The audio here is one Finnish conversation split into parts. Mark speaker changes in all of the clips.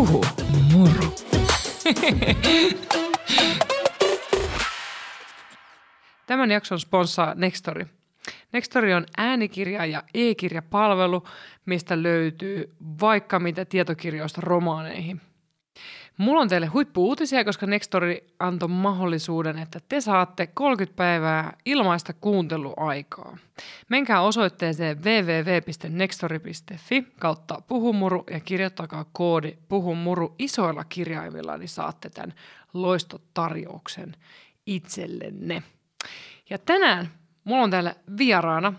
Speaker 1: Puhu muru. Tämän jakson sponssaa Nextory. Nextory on äänikirja- ja e-kirjapalvelu, mistä löytyy vaikka mitä tietokirjoista romaaneihin. Mulla on teille huippu-uutisia, koska Nextory antoi mahdollisuuden, että te saatte 30 päivää ilmaista kuunteluaikaa. Menkää osoitteeseen www.nextory.fi kautta puhumuru ja kirjoittakaa koodi puhumuru isoilla kirjaimilla, niin saatte tämän loistotarjouksen itsellenne. Ja tänään mulla on täällä vieraana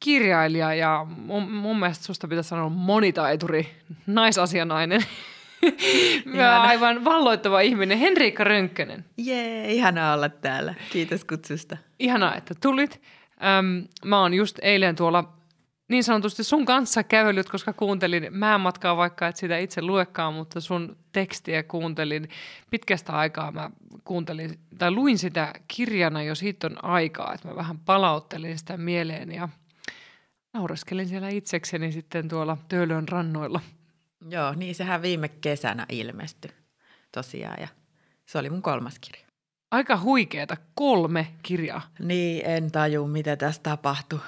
Speaker 1: kirjailija ja mun, mun mielestä susta pitäisi sanoa monitaituri, naisasianainen – Ihana. aivan valloittava ihminen, Henriikka Rönkkönen.
Speaker 2: Jee, ihana olla täällä. Kiitos kutsusta.
Speaker 1: Ihanaa, että tulit. Öm, mä oon just eilen tuolla niin sanotusti sun kanssa kävellyt, koska kuuntelin määnmatkaa, vaikka et sitä itse luekaan, mutta sun tekstiä kuuntelin pitkästä aikaa. Mä kuuntelin, tai luin sitä kirjana jo siitä on aikaa, että mä vähän palauttelin sitä mieleen ja naureskelin siellä itsekseni sitten tuolla Töölön rannoilla –
Speaker 2: Joo, niin sehän viime kesänä ilmestyi tosiaan ja se oli mun kolmas kirja.
Speaker 1: Aika huikeeta, kolme kirjaa.
Speaker 2: Niin, en taju mitä tässä tapahtui.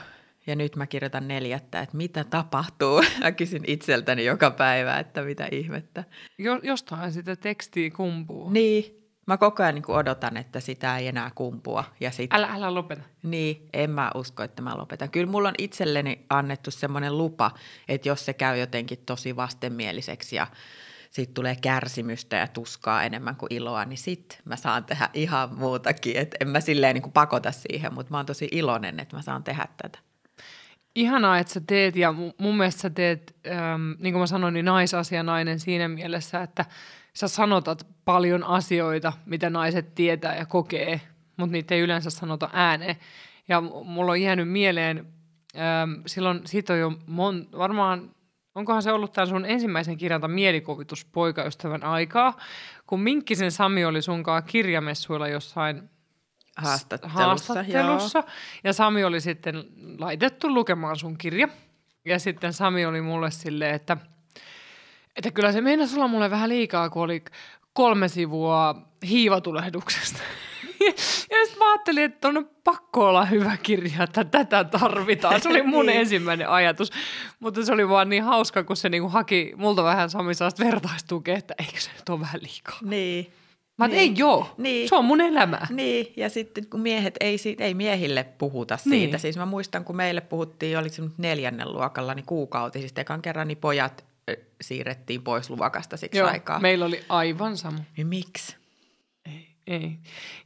Speaker 2: Ja nyt mä kirjoitan neljättä, että mitä tapahtuu. Mä kysyn itseltäni joka päivä, että mitä ihmettä.
Speaker 1: Jo, jostain sitä tekstiä kumpuu.
Speaker 2: Niin, Mä koko ajan niin odotan, että sitä ei enää kumpua. Ja sit,
Speaker 1: älä, älä lopeta.
Speaker 2: Niin, en mä usko, että mä lopetan. Kyllä mulla on itselleni annettu semmoinen lupa, että jos se käy jotenkin tosi vastenmieliseksi ja sitten tulee kärsimystä ja tuskaa enemmän kuin iloa, niin sit mä saan tehdä ihan muutakin. Et en mä silleen niin kuin pakota siihen, mutta mä oon tosi iloinen, että mä saan tehdä tätä.
Speaker 1: Ihanaa, että sä teet ja mun mielestä sä teet, ähm, niin kuin mä sanoin, niin naisasianainen siinä mielessä, että – sä sanotat paljon asioita, mitä naiset tietää ja kokee, mutta niitä ei yleensä sanota ääneen. Ja mulla on jäänyt mieleen, ähm, silloin siitä on jo mon, varmaan, onkohan se ollut tämän sun ensimmäisen kirjan mielikuvitus poikaystävän aikaa, kun Minkkisen Sami oli sunkaan kirjamessuilla jossain
Speaker 2: haastattelussa.
Speaker 1: haastattelussa ja Sami oli sitten laitettu lukemaan sun kirja. Ja sitten Sami oli mulle silleen, että – että kyllä se meinasi olla mulle vähän liikaa, kun oli kolme sivua hiivatulehduksesta. ja sitten mä ajattelin, että on pakko olla hyvä kirja, että tätä tarvitaan. Se oli mun niin. ensimmäinen ajatus. Mutta se oli vaan niin hauska, kun se niinku haki multa vähän Sami sellaista vertaistukea, että eikö se nyt ole vähän liikaa.
Speaker 2: Niin.
Speaker 1: Mä niin. ei joo, niin. se on mun elämä.
Speaker 2: Niin, ja sitten kun miehet, ei, ei miehille puhuta siitä. Niin. Siis mä muistan, kun meille puhuttiin, oliko se neljännen luokalla, niin kuukautisista. Ekan kerran niin pojat siirrettiin pois luvakasta siksi Joo, aikaa.
Speaker 1: meillä oli aivan sama.
Speaker 2: Niin miksi?
Speaker 1: Ei, ei.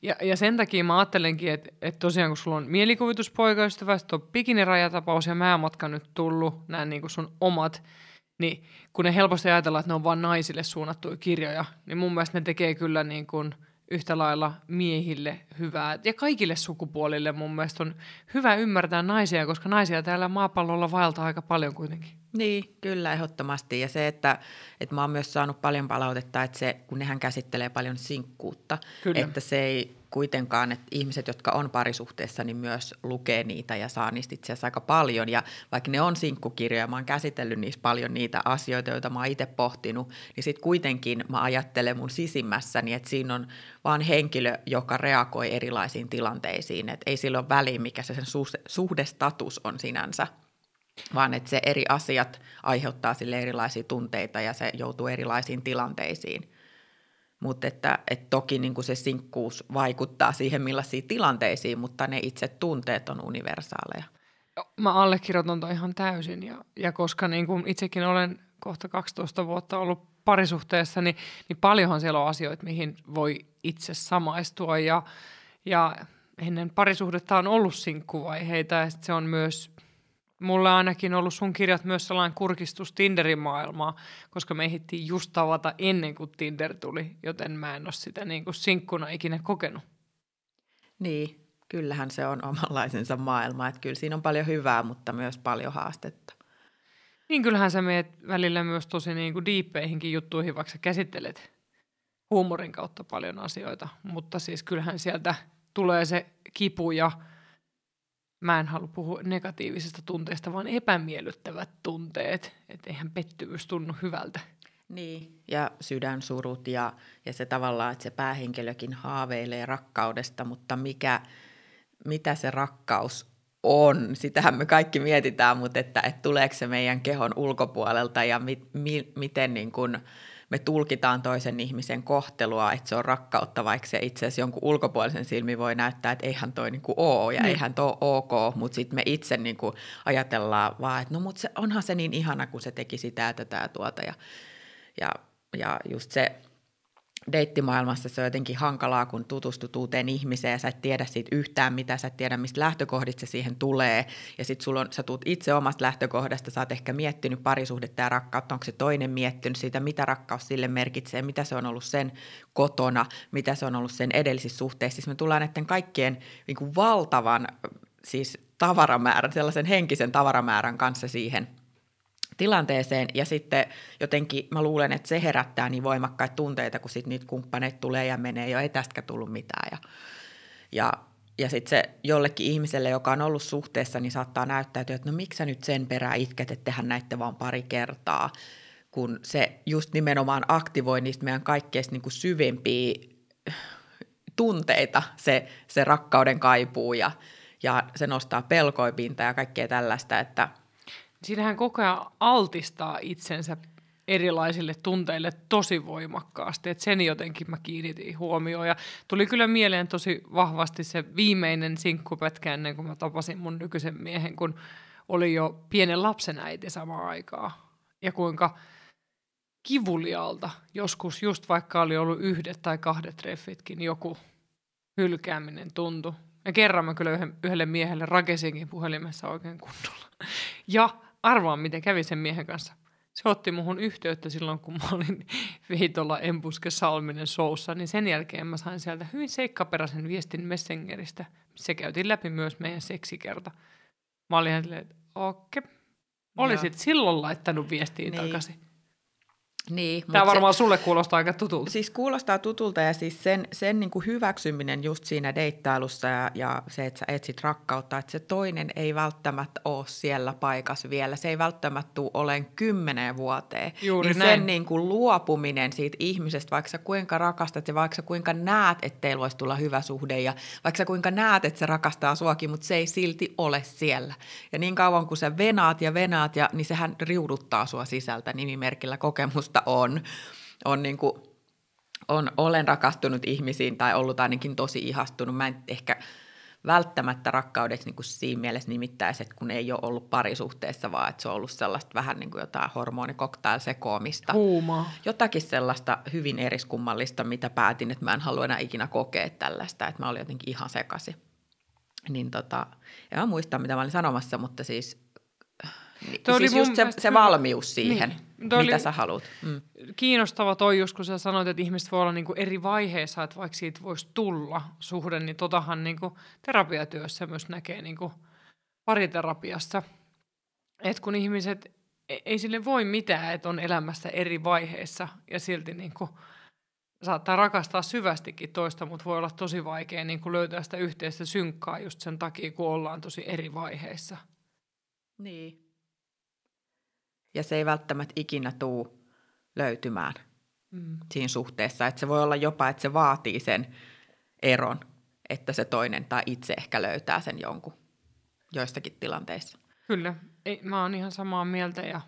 Speaker 1: Ja, ja sen takia mä ajattelenkin, että, että tosiaan kun sulla on mielikuvituspoikaystävä, sitten on bikinirajatapaus ja määmatka nyt tullut, nämä niin sun omat, niin kun ne helposti ajatellaan, että ne on vain naisille suunnattuja kirjoja, niin mun mielestä ne tekee kyllä niin kuin yhtä lailla miehille hyvää. Ja kaikille sukupuolille mun mielestä on hyvä ymmärtää naisia, koska naisia täällä maapallolla vaeltaa aika paljon kuitenkin.
Speaker 2: Niin, kyllä ehdottomasti. Ja se, että, että mä oon myös saanut paljon palautetta, että se, kun nehän käsittelee paljon sinkkuutta, kyllä. että se ei kuitenkaan, että ihmiset, jotka on parisuhteessa, niin myös lukee niitä ja saa niistä itse asiassa aika paljon. Ja vaikka ne on sinkkukirjoja, mä oon käsitellyt niissä paljon niitä asioita, joita mä oon itse pohtinut, niin sitten kuitenkin mä ajattelen mun sisimmässäni, että siinä on vaan henkilö, joka reagoi erilaisiin tilanteisiin. Että ei sillä ole väliä, mikä se sen suhdestatus on sinänsä – vaan että se eri asiat aiheuttaa sille erilaisia tunteita ja se joutuu erilaisiin tilanteisiin. Mutta että, että toki niin kuin se sinkkuus vaikuttaa siihen millaisiin tilanteisiin, mutta ne itse tunteet on universaaleja.
Speaker 1: Mä allekirjoitan toi ihan täysin ja, ja koska niin kuin itsekin olen kohta 12 vuotta ollut parisuhteessa, niin, niin paljonhan siellä on asioita, mihin voi itse samaistua ja, ja ennen parisuhdetta on ollut sinkkuvaiheita ja se on myös Mulla on ainakin ollut sun kirjat myös sellainen kurkistus Tinderin maailmaa, koska me ehdittiin just tavata ennen kuin Tinder tuli, joten mä en ole sitä niin kuin sinkkuna ikinä kokenut.
Speaker 2: Niin, kyllähän se on omanlaisensa maailma, että kyllä siinä on paljon hyvää, mutta myös paljon haastetta.
Speaker 1: Niin kyllähän sä meet välillä myös tosi niin kuin diippeihinkin juttuihin, vaikka sä käsittelet huumorin kautta paljon asioita, mutta siis kyllähän sieltä tulee se kipu ja – mä en halua puhua negatiivisista tunteista, vaan epämiellyttävät tunteet. Että eihän pettymys tunnu hyvältä.
Speaker 2: Niin, ja sydänsurut ja, ja se tavallaan, että se päähenkilökin haaveilee rakkaudesta, mutta mikä, mitä se rakkaus on, sitähän me kaikki mietitään, mutta että, että tuleeko se meidän kehon ulkopuolelta ja mi, mi, miten niin kuin me tulkitaan toisen ihmisen kohtelua, että se on rakkautta, vaikka se itse asiassa jonkun ulkopuolisen silmi voi näyttää, että eihän toi niin kuin ole ja niin. eihän toi ok, mutta sitten me itse niin kuin ajatellaan vaan, että no mutta se, onhan se niin ihana, kun se teki sitä tätä ja tuota ja, ja, ja just se deittimaailmassa se on jotenkin hankalaa, kun tutustut uuteen ihmiseen ja sä et tiedä siitä yhtään mitä, sä et tiedä mistä lähtökohdista se siihen tulee. Ja sit sulla on, sä tuut itse omasta lähtökohdasta, sä oot ehkä miettinyt parisuhdetta ja rakkautta, onko se toinen miettinyt siitä, mitä rakkaus sille merkitsee, mitä se on ollut sen kotona, mitä se on ollut sen edellisissä suhteissa. Siis me tullaan näiden kaikkien niin valtavan siis tavaramäärän, sellaisen henkisen tavaramäärän kanssa siihen – tilanteeseen. Ja sitten jotenkin mä luulen, että se herättää niin voimakkaita tunteita, kun sitten niitä kumppaneita tulee ja menee jo ei tästäkään tullut mitään. Ja, ja ja sitten se jollekin ihmiselle, joka on ollut suhteessa, niin saattaa näyttäytyä, että no miksi sä nyt sen perään itket, että tehän näitte vaan pari kertaa, kun se just nimenomaan aktivoi niistä meidän kaikkein niin kuin syvimpiä tunteita, se, se rakkauden kaipuu ja, ja se nostaa pelkoipinta ja kaikkea tällaista, että –
Speaker 1: siinähän koko ajan altistaa itsensä erilaisille tunteille tosi voimakkaasti, että sen jotenkin mä kiinnitin huomioon ja tuli kyllä mieleen tosi vahvasti se viimeinen sinkkupätkä ennen kuin mä tapasin mun nykyisen miehen, kun oli jo pienen lapsen äiti samaan aikaan ja kuinka kivulialta joskus just vaikka oli ollut yhdet tai kahdet treffitkin joku hylkääminen tuntui. Ja kerran mä kyllä yhdelle miehelle rakesinkin puhelimessa oikein kunnolla. Ja arvaa, miten kävi sen miehen kanssa. Se otti muhun yhteyttä silloin, kun mä olin Veitolla Embuske Salminen showssa, niin sen jälkeen mä sain sieltä hyvin seikkaperäisen viestin Messengeristä, missä käytiin läpi myös meidän seksikerta. Mä olin että okei, okay. olisit silloin laittanut viestiin niin. takaisin.
Speaker 2: Niin,
Speaker 1: Tämä varmaan se, sulle kuulostaa aika tutulta.
Speaker 2: Siis kuulostaa tutulta ja siis sen, sen niin kuin hyväksyminen just siinä deittailussa ja, ja se, että sä etsit rakkautta, että se toinen ei välttämättä ole siellä paikassa vielä. Se ei välttämättä tule olen kymmeneen vuoteen.
Speaker 1: Juuri
Speaker 2: niin
Speaker 1: näin.
Speaker 2: sen niin kuin luopuminen siitä ihmisestä, vaikka sä kuinka rakastat ja vaikka sä kuinka näet, että teillä voisi tulla hyvä suhde ja vaikka sä kuinka näet, että se rakastaa suakin, mutta se ei silti ole siellä. Ja niin kauan kuin sä venaat ja venaat, ja, niin sehän riuduttaa sua sisältä nimimerkillä kokemusta minusta on, on niin kuin, on, olen rakastunut ihmisiin tai ollut ainakin tosi ihastunut. Mä en ehkä välttämättä rakkaudeksi niin kuin siinä mielessä nimittäisi, että kun ei ole ollut parisuhteessa, vaan että se on ollut sellaista vähän niin kuin jotain hormonikoktailsekoomista.
Speaker 1: Huumaa.
Speaker 2: Jotakin sellaista hyvin eriskummallista, mitä päätin, että mä en halua enää ikinä kokea tällaista, että mä olin jotenkin ihan sekasi. Niin tota, en mä muista, mitä mä olin sanomassa, mutta siis Toi siis just se, se valmius siihen, niin. mitä oli sä haluat. Mm.
Speaker 1: Kiinnostava toi just, kun sä sanoit, että ihmiset voi olla niinku eri vaiheissa, että vaikka siitä voisi tulla suhde, niin totahan niinku terapiatyössä myös näkee niinku pariterapiassa. Että kun ihmiset, e- ei sille voi mitään, että on elämässä eri vaiheissa ja silti niinku saattaa rakastaa syvästikin toista, mutta voi olla tosi vaikea niin löytää sitä yhteistä synkkaa just sen takia, kun ollaan tosi eri vaiheissa.
Speaker 2: Niin ja se ei välttämättä ikinä tuu löytymään mm. siinä suhteessa. Että se voi olla jopa, että se vaatii sen eron, että se toinen tai itse ehkä löytää sen jonkun joistakin tilanteissa.
Speaker 1: Kyllä, ei, mä oon ihan samaa mieltä ja,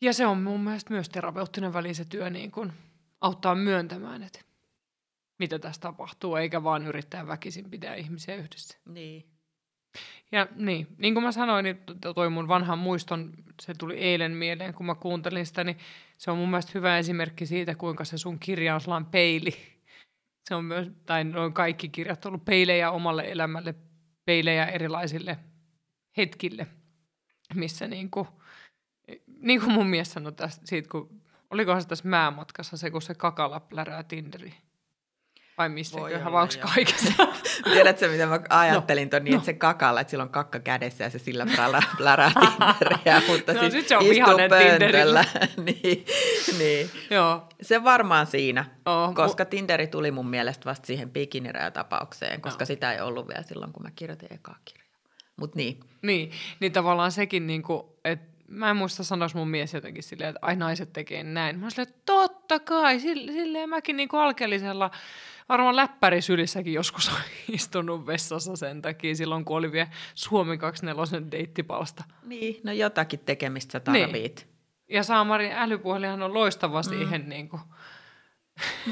Speaker 1: ja se on mun mielestä myös terapeuttinen välissä työ niin kun auttaa myöntämään, että mitä tässä tapahtuu, eikä vaan yrittää väkisin pitää ihmisiä yhdessä.
Speaker 2: Niin.
Speaker 1: Ja niin, niin kuin mä sanoin, niin toi mun vanhan muiston, se tuli eilen mieleen, kun mä kuuntelin sitä, niin se on mun mielestä hyvä esimerkki siitä, kuinka se sun kirja on peili. Se on myös, tai noin kaikki kirjat on ollut peilejä omalle elämälle, peilejä erilaisille hetkille, missä niin kuin, niin kuin mun mies sanoi tästä, siitä, kun, olikohan se tässä määmatkassa se, kun se kakala plärää Tinderiin. Vai Voi vai onko kaikessa?
Speaker 2: Tiedätkö, mitä mä ajattelin no, niin, no. että se kakalla, että sillä on kakka kädessä ja se sillä plärää Tinderiä, mutta no, siis se on istuu pöntöllä. niin, niin.
Speaker 1: Joo.
Speaker 2: Se varmaan siinä, oh, koska mu- Tinderi tuli mun mielestä vasta siihen bikinirajatapaukseen, koska no. sitä ei ollut vielä silloin, kun mä kirjoitin ekaa kirjaa. Mut niin.
Speaker 1: niin. Niin tavallaan sekin, niin kuin, että mä en muista sanoisi mun mies jotenkin silleen, että ai naiset tekee näin. Mä silleen, että totta kai, silleen mäkin niinku alkeellisella, varmaan läppärisylissäkin joskus istunut vessassa sen takia silloin, kun oli vielä Suomi 24 deittipalsta.
Speaker 2: Niin, no jotakin tekemistä sä tarvit. Niin.
Speaker 1: Ja Saamarin älypuhelinhan on loistava mm. siihen niin kuin.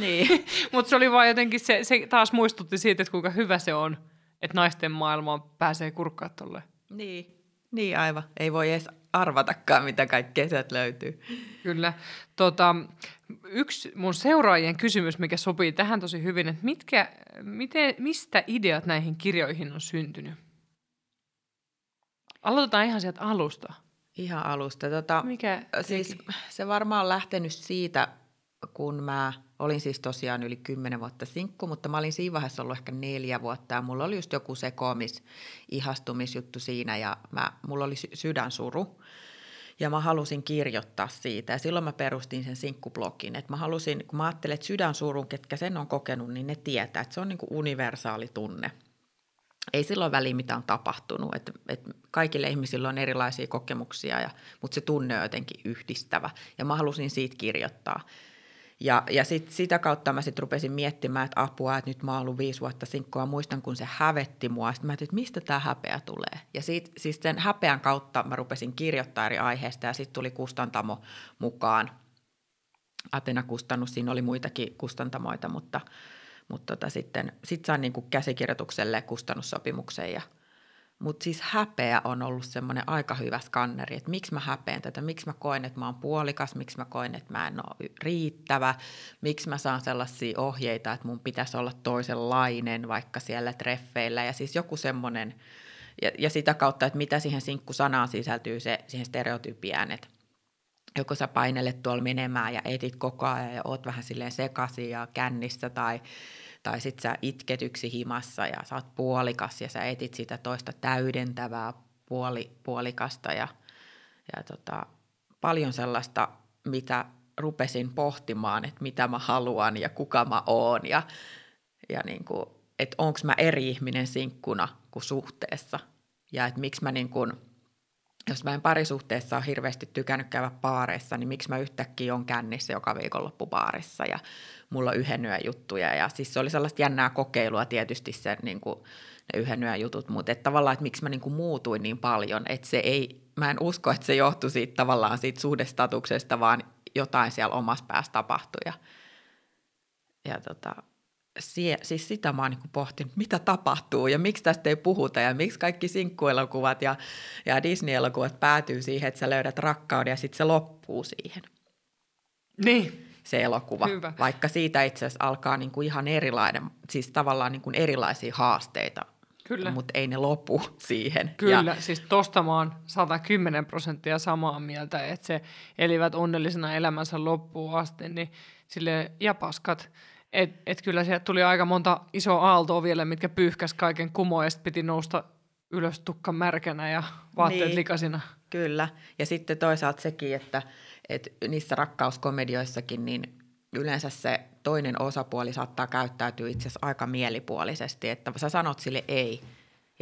Speaker 2: Niin.
Speaker 1: Mutta se oli vaan jotenkin, se, se taas muistutti siitä, että kuinka hyvä se on, että naisten maailmaan pääsee kurkkaa tolleen.
Speaker 2: Niin. Niin aivan. Ei voi edes arvatakaan, mitä kaikkea sieltä löytyy.
Speaker 1: Kyllä. Tota, yksi mun seuraajien kysymys, mikä sopii tähän tosi hyvin, että mitkä, miten, mistä ideat näihin kirjoihin on syntynyt? Aloitetaan ihan sieltä alusta.
Speaker 2: Ihan alusta. Tota, Mikä siis se varmaan on lähtenyt siitä, kun mä olin siis tosiaan yli kymmenen vuotta sinkku, mutta mä olin siinä vaiheessa ollut ehkä neljä vuotta ja mulla oli just joku sekoomis, ihastumisjuttu siinä ja mä, mulla oli sydänsuru. Ja mä halusin kirjoittaa siitä ja silloin mä perustin sen sinkkublogin. Että mä halusin, kun mä ajattelin, että sydänsurun, ketkä sen on kokenut, niin ne tietää, että se on niin kuin universaali tunne – ei silloin väliin mitä on tapahtunut. Et, et kaikille ihmisillä on erilaisia kokemuksia, ja, mutta se tunne on jotenkin yhdistävä. Ja mä halusin siitä kirjoittaa. Ja, ja sit, sitä kautta mä sitten rupesin miettimään, että apua, että nyt mä oon ollut viisi vuotta sinkkoa. Muistan, kun se hävetti mua. Sitten mä että mistä tämä häpeä tulee. Ja sit, siis sen häpeän kautta mä rupesin kirjoittaa eri aiheista ja sitten tuli kustantamo mukaan. Atena-kustannus, siinä oli muitakin kustantamoita, mutta – mutta tota sitten sit sain niin kuin käsikirjoitukselle kustannussopimuksen ja mutta siis häpeä on ollut semmoinen aika hyvä skanneri, että miksi mä häpeän tätä, miksi mä koen, että mä oon puolikas, miksi mä koen, että mä en ole riittävä, miksi mä saan sellaisia ohjeita, että mun pitäisi olla toisenlainen vaikka siellä treffeillä? Ja siis joku semmoinen, ja, ja sitä kautta, että mitä siihen sinkkusanaan sisältyy se, siihen stereotypiään, että joko sä painelet tuolla menemään ja etit koko ajan ja oot vähän silleen sekaisin ja kännissä tai, tai sit sä itket yksi himassa ja sä oot puolikas ja sä etit sitä toista täydentävää puoli, puolikasta ja, ja tota, paljon sellaista, mitä rupesin pohtimaan, että mitä mä haluan ja kuka mä oon ja, ja niin kuin, että onko mä eri ihminen sinkkuna kuin suhteessa. Ja että miksi mä niin kuin – jos mä en parisuhteessa ole hirveästi tykännyt käydä paareissa, niin miksi mä yhtäkkiä on kännissä joka viikonloppu baarissa ja mulla yhden yön juttuja. Ja siis se oli sellaista jännää kokeilua tietysti se, niin kuin, ne yhden yön jutut, mutta että tavallaan, että miksi mä niin kuin muutuin niin paljon, että se ei, mä en usko, että se johtui siitä tavallaan siitä suhdestatuksesta, vaan jotain siellä omassa päässä tapahtui. Ja, ja tota, sie, siis sitä mä oon niin pohtinut, mitä tapahtuu ja miksi tästä ei puhuta ja miksi kaikki sinkkuelokuvat ja, ja Disney-elokuvat päätyy siihen, että sä löydät rakkauden ja sitten se loppuu siihen.
Speaker 1: Niin.
Speaker 2: Se elokuva, Hyvä. vaikka siitä itse asiassa alkaa niin kuin ihan erilainen, siis tavallaan niin kuin erilaisia haasteita, Kyllä. mutta ei ne lopu siihen.
Speaker 1: Kyllä, ja, siis tosta mä oon 110 prosenttia samaa mieltä, että se elivät onnellisena elämänsä loppuun asti, niin sille ja paskat – et, et kyllä sieltä tuli aika monta isoa aaltoa vielä, mitkä pyyhkäs kaiken kumoon ja piti nousta ylös tukka märkänä ja vaatteet niin, likasina.
Speaker 2: Kyllä. Ja sitten toisaalta sekin, että, että niissä rakkauskomedioissakin niin yleensä se toinen osapuoli saattaa käyttäytyä itse asiassa aika mielipuolisesti, että sä sanot sille ei –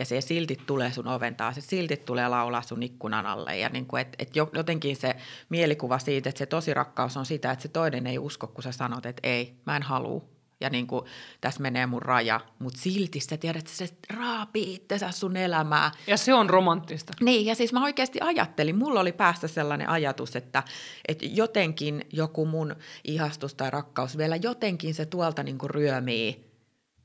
Speaker 2: ja se silti tulee sun oven taas, se silti tulee laulaa sun ikkunan alle. Ja niin kuin, et, et jotenkin se mielikuva siitä, että se tosi rakkaus on sitä, että se toinen ei usko, kun sä sanot, että ei, mä en halua. Ja niin kuin, tässä menee mun raja, mutta silti sä tiedät, että se raapii itsensä sun elämää.
Speaker 1: Ja se on romanttista.
Speaker 2: Niin, ja siis mä oikeasti ajattelin, mulla oli päästä sellainen ajatus, että, että jotenkin joku mun ihastus tai rakkaus vielä jotenkin se tuolta niin kuin ryömii –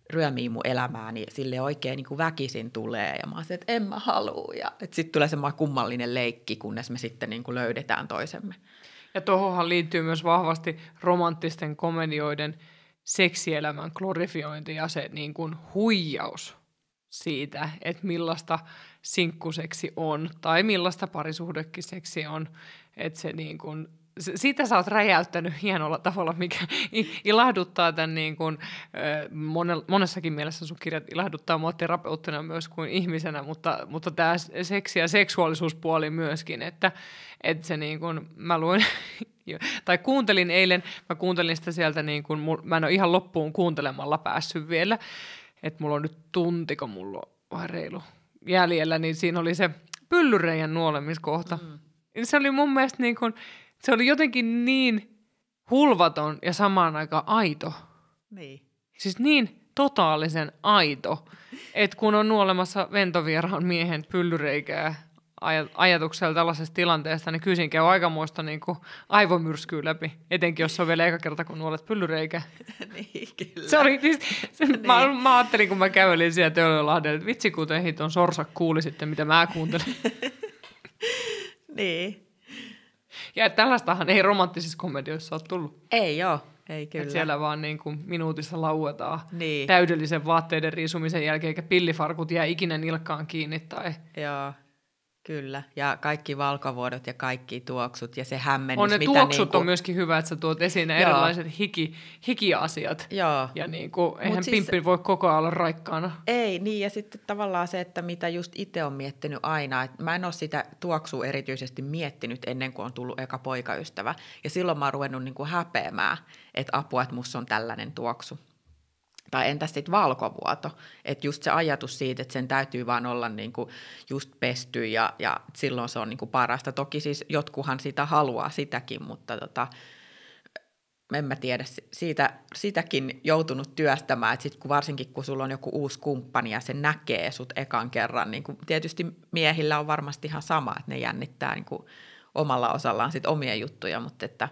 Speaker 2: ryömii mun elämää, niin sille oikein niin kuin väkisin tulee. Ja mä oon että en mä halua. Ja sitten tulee semmoinen kummallinen leikki, kunnes me sitten niin kuin löydetään toisemme.
Speaker 1: Ja tuohonhan liittyy myös vahvasti romanttisten komedioiden seksielämän glorifiointi ja se niin kuin huijaus siitä, että millaista sinkkuseksi on tai millaista parisuhdekin seksi on. Että se niin kuin siitä sä oot räjäyttänyt hienolla tavalla, mikä ilahduttaa tämän niin kuin, monessakin mielessä sun kirjat ilahduttaa mua terapeuttina myös kuin ihmisenä, mutta, mutta tämä seksi- ja seksuaalisuuspuoli myöskin, että, että se niin kuin, mä luin, tai kuuntelin eilen, mä kuuntelin sitä sieltä niin kuin, mä en ole ihan loppuun kuuntelemalla päässyt vielä, että mulla on nyt tuntiko mulla vai reilu jäljellä, niin siinä oli se pyllyreijän nuolemiskohta. Mm Se oli mun mielestä niin kuin, se oli jotenkin niin hulvaton ja samaan aikaan aito.
Speaker 2: Niin.
Speaker 1: Siis niin totaalisen aito, että kun on nuolemassa ventovieraan miehen pyllyreikää aj- ajatuksella tällaisesta tilanteesta, niin kysin käy aikamoista niin kuin aivomyrskyä läpi, etenkin jos se on vielä eka kerta, kun nuolet pyllyreikä.
Speaker 2: niin, kyllä.
Speaker 1: Se oli, siis, se, niin. mä, mä, ajattelin, kun mä kävelin siellä Töölönlahdella, että vitsi kuten hiton sorsa kuuli sitten, mitä mä kuuntelin.
Speaker 2: niin.
Speaker 1: Ja tällaistahan ei romanttisissa komedioissa ole tullut.
Speaker 2: Ei joo, ei kyllä.
Speaker 1: Et siellä vaan niin kuin minuutissa lauetaan
Speaker 2: Niin.
Speaker 1: täydellisen vaatteiden riisumisen jälkeen, eikä pillifarkut jää ikinä nilkkaan kiinni. Tai...
Speaker 2: Joo, kyllä. Ja kaikki valkovuodot ja kaikki tuoksut ja se hämmennys.
Speaker 1: On ne
Speaker 2: mitä
Speaker 1: tuoksut
Speaker 2: niinku...
Speaker 1: on myöskin hyvä, että sä tuot esiin ne
Speaker 2: Joo.
Speaker 1: erilaiset hiki, hikiasiat.
Speaker 2: Joo.
Speaker 1: Ja niin kuin, eihän
Speaker 2: siis...
Speaker 1: pimppi voi koko ajan olla raikkaana.
Speaker 2: Ei, niin ja sitten tavallaan se, että mitä just itse on miettinyt aina, että mä en ole sitä tuoksua erityisesti miettinyt ennen kuin on tullut eka poikaystävä. Ja silloin mä oon ruvennut niin kuin häpeämään, että apua, että musta on tällainen tuoksu. Tai entäs sitten valkovuoto, että just se ajatus siitä, että sen täytyy vaan olla niin kuin just pesty ja, ja silloin se on niin kuin parasta. Toki siis jotkuhan sitä haluaa sitäkin, mutta tota, en mä tiedä, si- siitä, sitäkin joutunut työstämään, että sit kun varsinkin kun sulla on joku uusi kumppani ja se näkee sut ekan kerran, niin kun tietysti miehillä on varmasti ihan sama, että ne jännittää niin omalla osallaan sit omia juttuja, mutta että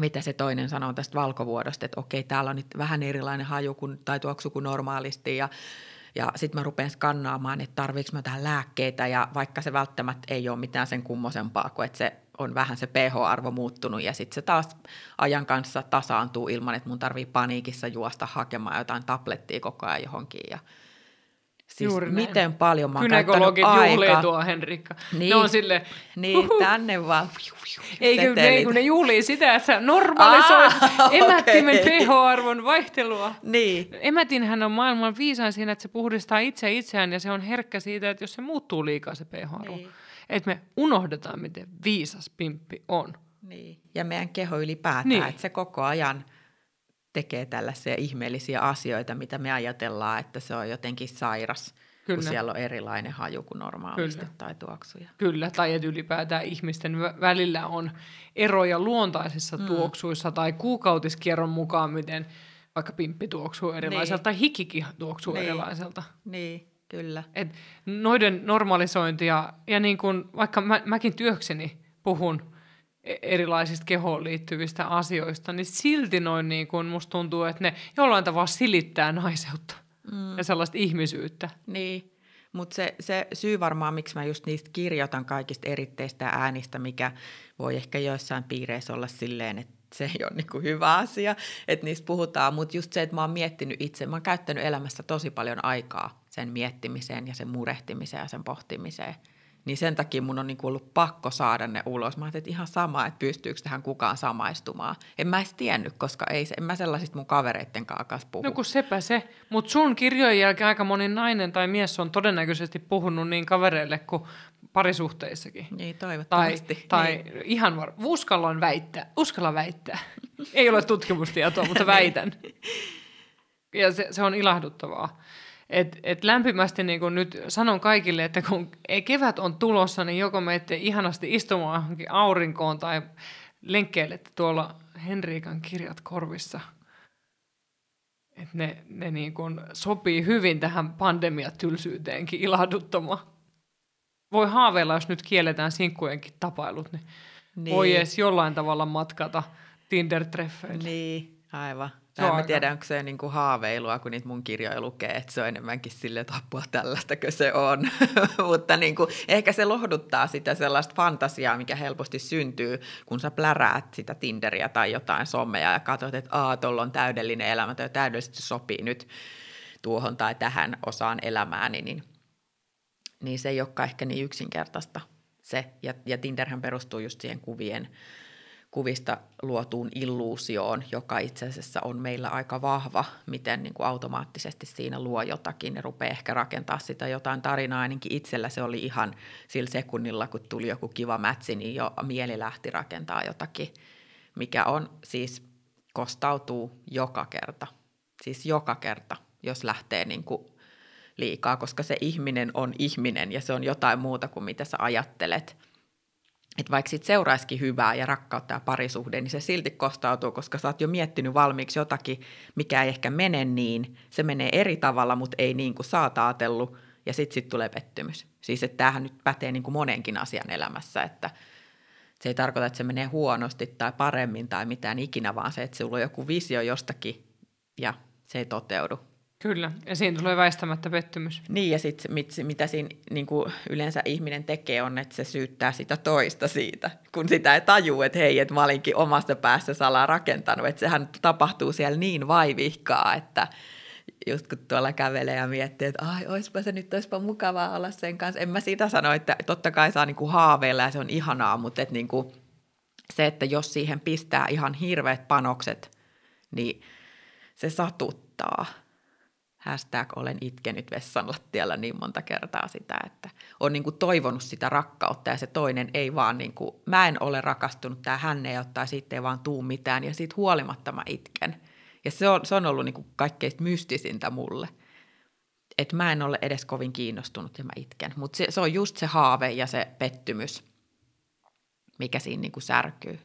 Speaker 2: mitä se toinen sanoo tästä valkovuodosta, että okei, täällä on nyt vähän erilainen haju kuin, tai tuoksu kuin normaalisti ja ja sitten mä rupean skannaamaan, että tarviiko mä jotain lääkkeitä ja vaikka se välttämättä ei ole mitään sen kummosempaa kuin, että se on vähän se pH-arvo muuttunut ja sitten se taas ajan kanssa tasaantuu ilman, että mun tarvii paniikissa juosta hakemaan jotain tablettia koko ajan johonkin. Ja siis
Speaker 1: Juuri näin.
Speaker 2: miten paljon mä oon
Speaker 1: Kynekologit juhlii
Speaker 2: aikaa.
Speaker 1: tuo Henrikka.
Speaker 2: Niin.
Speaker 1: Ne on sille,
Speaker 2: Niin, tänne vaan.
Speaker 1: ei kun ne, kun ne juhlii sitä, että sä normalisoit
Speaker 2: Ah,
Speaker 1: emättimen
Speaker 2: okei.
Speaker 1: pH-arvon vaihtelua.
Speaker 2: Niin,
Speaker 1: Emätinhän on maailman viisain siinä, että se puhdistaa itse itseään ja se on herkkä siitä, että jos se muuttuu liikaa se pH-arvo.
Speaker 2: Niin.
Speaker 1: Että me unohdetaan, miten viisas pimppi on.
Speaker 2: niin. Ja meidän keho ylipäätään,
Speaker 1: niin.
Speaker 2: että se koko ajan tekee tällaisia ihmeellisiä asioita, mitä me ajatellaan, että se on jotenkin sairas,
Speaker 1: Kyllä.
Speaker 2: kun siellä on erilainen haju kuin normaalisti
Speaker 1: Kyllä.
Speaker 2: tai tuoksuja.
Speaker 1: Kyllä, tai että ylipäätään ihmisten vä- välillä on eroja luontaisissa mm. tuoksuissa tai kuukautiskierron mukaan, miten vaikka pimppi tuoksuu erilaiselta
Speaker 2: Niin.
Speaker 1: tai hikikin tuoksuu
Speaker 2: Niin.
Speaker 1: erilaiselta.
Speaker 2: Niin, kyllä.
Speaker 1: Et noiden normalisointi ja, niin kun, vaikka mä, mäkin työkseni puhun erilaisista kehoon liittyvistä asioista, niin silti noin niin kun musta tuntuu, että ne jollain tavalla silittää naiseutta mm. ja sellaista ihmisyyttä.
Speaker 2: Niin, mutta se, se syy varmaan, miksi mä just niistä kirjoitan kaikista eritteistä äänistä, mikä voi ehkä joissain piireissä olla silleen, että se ei ole niinku hyvä asia, että niistä puhutaan, mutta just se, että mä oon miettinyt itse, mä oon käyttänyt elämässä tosi paljon aikaa sen miettimiseen ja sen murehtimiseen ja sen pohtimiseen. Niin sen takia mun on niinku ollut pakko saada ne ulos. Mä ajattelin, että ihan sama, että pystyykö tähän kukaan samaistumaan. En mä edes tiennyt, koska ei, en mä sellaisista mun kavereitten kanssa puhu.
Speaker 1: No kun sepä se. Mutta sun kirjojen jälkeen aika moni nainen tai mies on todennäköisesti puhunut niin kavereille kuin parisuhteissakin.
Speaker 2: Niin,
Speaker 1: Tai,
Speaker 2: toivottavasti.
Speaker 1: tai
Speaker 2: niin.
Speaker 1: ihan var... uskallan väittää, uskalla väittää. Ei ole tutkimustietoa, mutta väitän. Ja se, se on ilahduttavaa. Et, et lämpimästi niin kun nyt sanon kaikille, että kun kevät on tulossa, niin joko menette ihanasti istumaan johonkin aurinkoon tai lenkkeilette tuolla Henriikan kirjat korvissa. Et ne ne niin kun sopii hyvin tähän pandemiatylsyyteenkin ilahduttamaan. Voi haaveilla, jos nyt kielletään sinkkujenkin tapailut, niin. Niin. voi edes jollain tavalla matkata Tinder-treffeille.
Speaker 2: Niin, aivan. Mä
Speaker 1: aika-
Speaker 2: tiedän, onko se niinku haaveilua, kun niitä mun kirjoja lukee, että se on enemmänkin sille, että apua tällaistakö se on. Mutta niinku, ehkä se lohduttaa sitä sellaista fantasiaa, mikä helposti syntyy, kun sä pläräät sitä Tinderiä tai jotain sommeja ja katsot, että aa, tuolla on täydellinen elämä tai täydellisesti sopii nyt tuohon tai tähän osaan elämääni, niin, niin se ei olekaan ehkä niin yksinkertaista se. Ja, ja Tinderhän perustuu just siihen kuvien kuvista luotuun illuusioon, joka itse asiassa on meillä aika vahva, miten niin kuin automaattisesti siinä luo jotakin ja rupeaa ehkä rakentaa sitä jotain tarinaa. Ainakin itsellä se oli ihan sillä sekunnilla, kun tuli joku kiva mätsi, niin jo mieli lähti rakentaa jotakin, mikä on siis kostautuu joka kerta. Siis joka kerta, jos lähtee niin kuin liikaa, koska se ihminen on ihminen ja se on jotain muuta kuin mitä sä ajattelet että vaikka sit seuraisikin hyvää ja rakkautta ja parisuhde, niin se silti kostautuu, koska sä oot jo miettinyt valmiiksi jotakin, mikä ei ehkä mene niin. Se menee eri tavalla, mutta ei niin kuin sä oot ajatellut, ja sitten sit tulee pettymys. Siis että tämähän nyt pätee niin kuin monenkin asian elämässä, että se ei tarkoita, että se menee huonosti tai paremmin tai mitään ikinä, vaan se, että sulla on joku visio jostakin ja se ei toteudu.
Speaker 1: Kyllä, ja siinä tulee väistämättä pettymys.
Speaker 2: Niin, ja sitten mit, mitä siinä niin kuin yleensä ihminen tekee on, että se syyttää sitä toista siitä, kun sitä ei tajua, että hei, että mä olinkin omasta päässä salaa rakentanut, että sehän tapahtuu siellä niin vaivihkaa, että just kun tuolla kävelee ja miettii, että ai, oispa se nyt, oispa mukavaa olla sen kanssa. En mä siitä sano, että totta kai saa niinku haaveilla ja se on ihanaa, mutta et niinku, se, että jos siihen pistää ihan hirveät panokset, niin se satuttaa hashtag olen itkenyt vessan lattialla niin monta kertaa sitä, että on niin kuin toivonut sitä rakkautta ja se toinen ei vaan, niin kuin, mä en ole rakastunut, tämä hän ei ottaa, siitä ei vaan tuu mitään ja siitä huolimatta mä itken. Ja se on, se on ollut niin kuin kaikkein mystisintä mulle. Että mä en ole edes kovin kiinnostunut ja mä itken. Mutta se, se on just se haave ja se pettymys, mikä siinä niin kuin särkyy,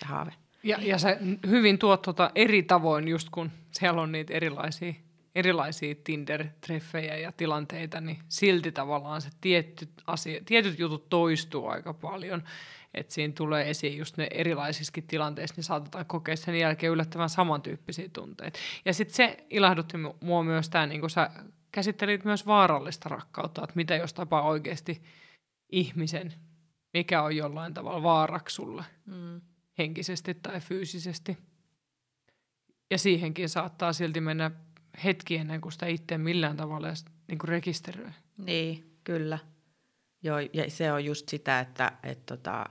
Speaker 2: se haave.
Speaker 1: Ja, ja se hyvin tuot tuota eri tavoin, just kun siellä on niitä erilaisia erilaisia Tinder-treffejä ja tilanteita, niin silti tavallaan se tietty asia, tietyt jutut toistuu aika paljon. Että siinä tulee esiin just ne erilaisissakin tilanteissa, niin saatetaan kokea sen jälkeen yllättävän samantyyppisiä tunteita. Ja sitten se ilahdutti mua myös tämä, niin kuin sä käsittelit myös vaarallista rakkautta, että mitä jos tapaa oikeasti ihmisen, mikä on jollain tavalla vaaraksi sulle, mm. henkisesti tai fyysisesti. Ja siihenkin saattaa silti mennä hetki ennen kuin sitä itse millään tavalla niin kuin rekisteröi.
Speaker 2: Niin, kyllä. Joo, ja se on just sitä, että et tota,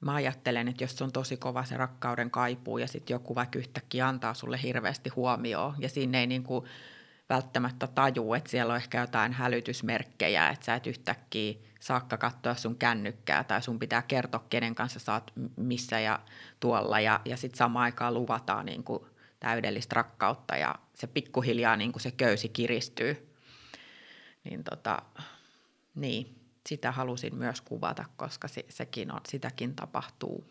Speaker 2: mä ajattelen, että jos on tosi kova se rakkauden kaipuu ja sitten joku vaikka yhtäkkiä antaa sulle hirveästi huomioon ja sinne ei niin kuin välttämättä taju, että siellä on ehkä jotain hälytysmerkkejä, että sä et yhtäkkiä saakka katsoa sun kännykkää tai sun pitää kertoa, kenen kanssa oot missä ja tuolla ja, ja sitten samaan aikaan luvataan niin kuin täydellistä rakkautta ja se pikkuhiljaa niin kuin se köysi kiristyy. Niin, tota, niin sitä halusin myös kuvata, koska se, sekin on, sitäkin tapahtuu.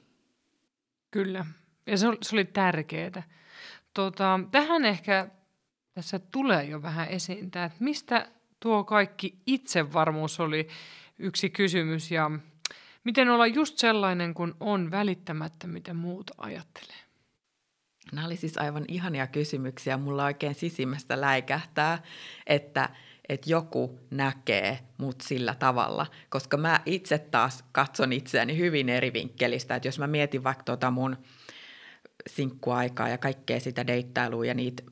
Speaker 1: Kyllä, ja se oli, se oli tärkeää. Tota, tähän ehkä tässä tulee jo vähän esiin että mistä tuo kaikki itsevarmuus oli yksi kysymys ja miten olla just sellainen, kun on välittämättä, mitä muut ajattelee.
Speaker 2: Nämä oli siis aivan ihania kysymyksiä. Mulla oikein sisimmästä läikähtää, että, että joku näkee mut sillä tavalla. Koska mä itse taas katson itseäni hyvin eri vinkkelistä. Että jos mä mietin vaikka tota mun sinkkuaikaa ja kaikkea sitä deittailua ja niitä,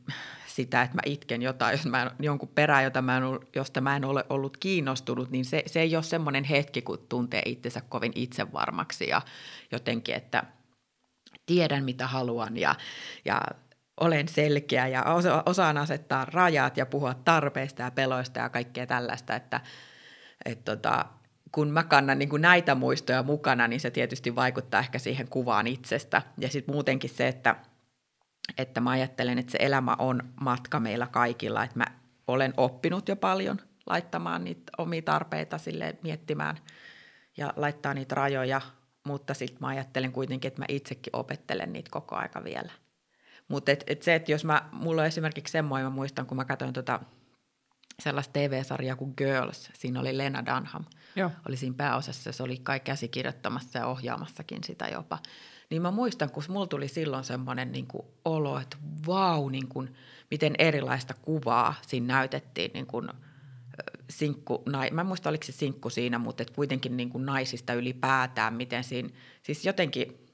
Speaker 2: sitä, että mä itken jotain, jos mä en, jonkun perään, jota mä en, josta mä en ole ollut kiinnostunut, niin se, se ei ole semmoinen hetki, kun tuntee itsensä kovin itsevarmaksi ja jotenkin, että – tiedän mitä haluan ja, ja olen selkeä ja osa, osaan asettaa rajat ja puhua tarpeista ja peloista ja kaikkea tällaista, että et tota, kun mä kannan niin kuin näitä muistoja mukana, niin se tietysti vaikuttaa ehkä siihen kuvaan itsestä. Ja sitten muutenkin se, että, että mä ajattelen, että se elämä on matka meillä kaikilla, että mä olen oppinut jo paljon laittamaan niitä omia tarpeita sille miettimään ja laittaa niitä rajoja mutta sitten mä ajattelen kuitenkin, että mä itsekin opettelen niitä koko aika vielä. Mutta et, et se, että jos mä, mulla on esimerkiksi semmoinen, mä muistan, kun mä katsoin tota sellaista TV-sarjaa kuin Girls, siinä oli Lena Dunham, Joo. oli siinä pääosassa, se oli kai käsikirjoittamassa ja ohjaamassakin sitä jopa. Niin mä muistan, kun mulla tuli silloin semmoinen niin olo, että vau, niin kuin, miten erilaista kuvaa siinä näytettiin niin kuin – sinkku, nai, mä en muista oliko se sinkku siinä, mutta et kuitenkin niin kuin naisista ylipäätään, miten siinä, siis jotenkin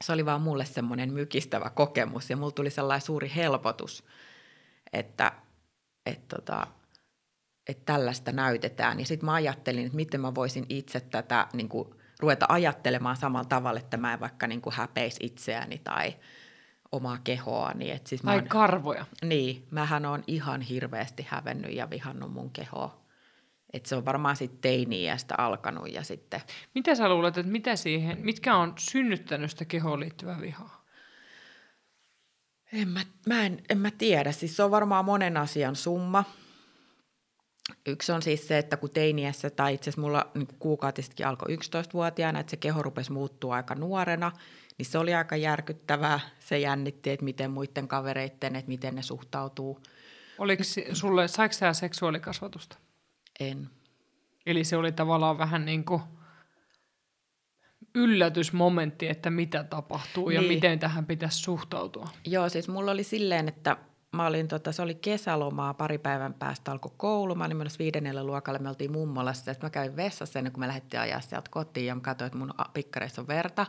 Speaker 2: se oli vaan mulle semmoinen mykistävä kokemus ja mulla tuli sellainen suuri helpotus, että, että, tota, että tällaista näytetään. Ja sitten mä ajattelin, että miten mä voisin itse tätä niin kuin, ruveta ajattelemaan samalla tavalla, että mä en vaikka niin kuin häpeisi itseäni tai – omaa kehoani. Et siis
Speaker 1: Ai oon, karvoja.
Speaker 2: Niin, mähän on ihan hirveästi hävennyt ja vihannut mun kehoa. Et se on varmaan sitten teini-iästä alkanut ja sitten...
Speaker 1: Mitä sä luulet, että mitä siihen, mitkä on synnyttänyt sitä kehoon liittyvää vihaa?
Speaker 2: En mä, mä en, en mä tiedä. Siis se on varmaan monen asian summa. Yksi on siis se, että kun teiniässä, tai itse asiassa mulla niin kuukautisestikin alkoi 11-vuotiaana, että se keho rupesi muuttua aika nuorena, niin se oli aika järkyttävää. Se jännitti, että miten muiden kavereiden, että miten ne suhtautuu.
Speaker 1: Oliko sulle, saiko sä seksuaalikasvatusta?
Speaker 2: En.
Speaker 1: Eli se oli tavallaan vähän niin kuin yllätysmomentti, että mitä tapahtuu niin. ja miten tähän pitäisi suhtautua.
Speaker 2: Joo, siis mulla oli silleen, että mä olin, tota, se oli kesälomaa, pari päivän päästä alkoi koulu. Mä olin menossa viidennelle luokalle, me oltiin mummolassa. Sitten mä kävin vessassa ennen kuin me lähdettiin ajaa sieltä kotiin ja mä katsoin, että mun pikkareissa on verta.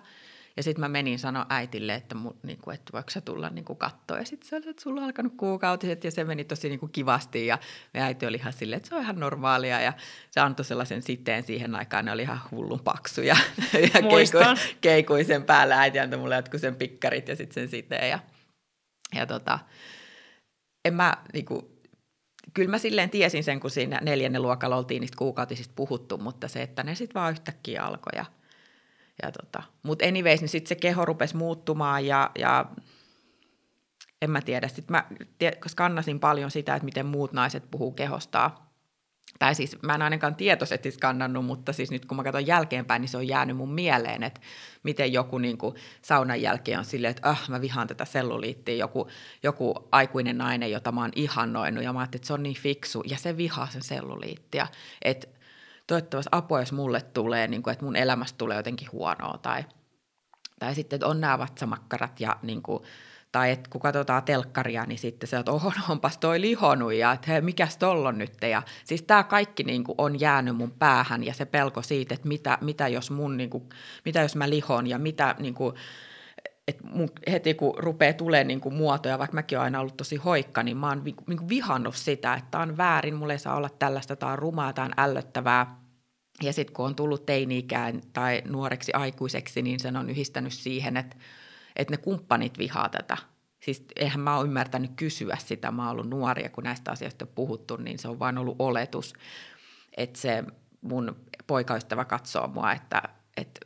Speaker 2: Ja sitten mä menin sanoa äitille, että, mun, niin kuin, että voiko se tulla niin kuin katsoa. Ja sitten se oli, että sulla on alkanut kuukautiset ja se meni tosi niin kuin kivasti. Ja me äiti oli ihan silleen, että se on ihan normaalia. Ja se antoi sellaisen siteen siihen aikaan, ne oli ihan hullun paksuja. ja keikuin, keikuin sen päällä. Äiti antoi mulle jotkut sen pikkarit ja sitten sen siteen. Ja, ja tota, en mä niin kuin, kyllä mä silleen tiesin sen, kun siinä neljännen luokalla oltiin niistä kuukautisista puhuttu, mutta se, että ne sitten vaan yhtäkkiä alkoi. Ja, ja tota, mutta anyways, niin sitten se keho rupesi muuttumaan ja, ja en mä tiedä. Sitten mä kannasin paljon sitä, että miten muut naiset puhuu kehostaan tai siis mä en ainakaan tietoisesti skannannut, mutta siis nyt kun mä katson jälkeenpäin, niin se on jäänyt mun mieleen, että miten joku niin kuin saunan jälkeen on silleen, että ah, mä vihaan tätä selluliittiä, joku, joku aikuinen nainen, jota mä oon ihannoinut, ja mä ajattelin, että se on niin fiksu, ja se vihaa sen selluliittia, että toivottavasti apua, jos mulle tulee, niin kuin, että mun elämästä tulee jotenkin huonoa, tai, tai sitten, että on nämä vatsamakkarat, ja niin kuin, tai että kun katsotaan telkkaria, niin sitten se, että oho, no onpas toi lihonut ja että hei, mikäs tolla nyt. Ja siis tämä kaikki niin kuin on jäänyt mun päähän ja se pelko siitä, että mitä, mitä jos mun, niin kuin, mitä jos mä lihon ja mitä niin kuin, että mun, heti kun rupeaa tulemaan niin kuin muotoja, vaikka mäkin olen aina ollut tosi hoikka, niin mä oon niin kuin vihannut sitä, että on väärin, mulla ei saa olla tällaista, tämä on rumaa, tämä on ällöttävää. Ja sitten kun on tullut teini-ikään tai nuoreksi aikuiseksi, niin sen on yhdistänyt siihen, että että ne kumppanit vihaa tätä. Siis eihän mä ole ymmärtänyt kysyä sitä, mä oon ollut nuoria, kun näistä asioista on puhuttu, niin se on vain ollut oletus, että se mun poikaystävä katsoo mua, että, että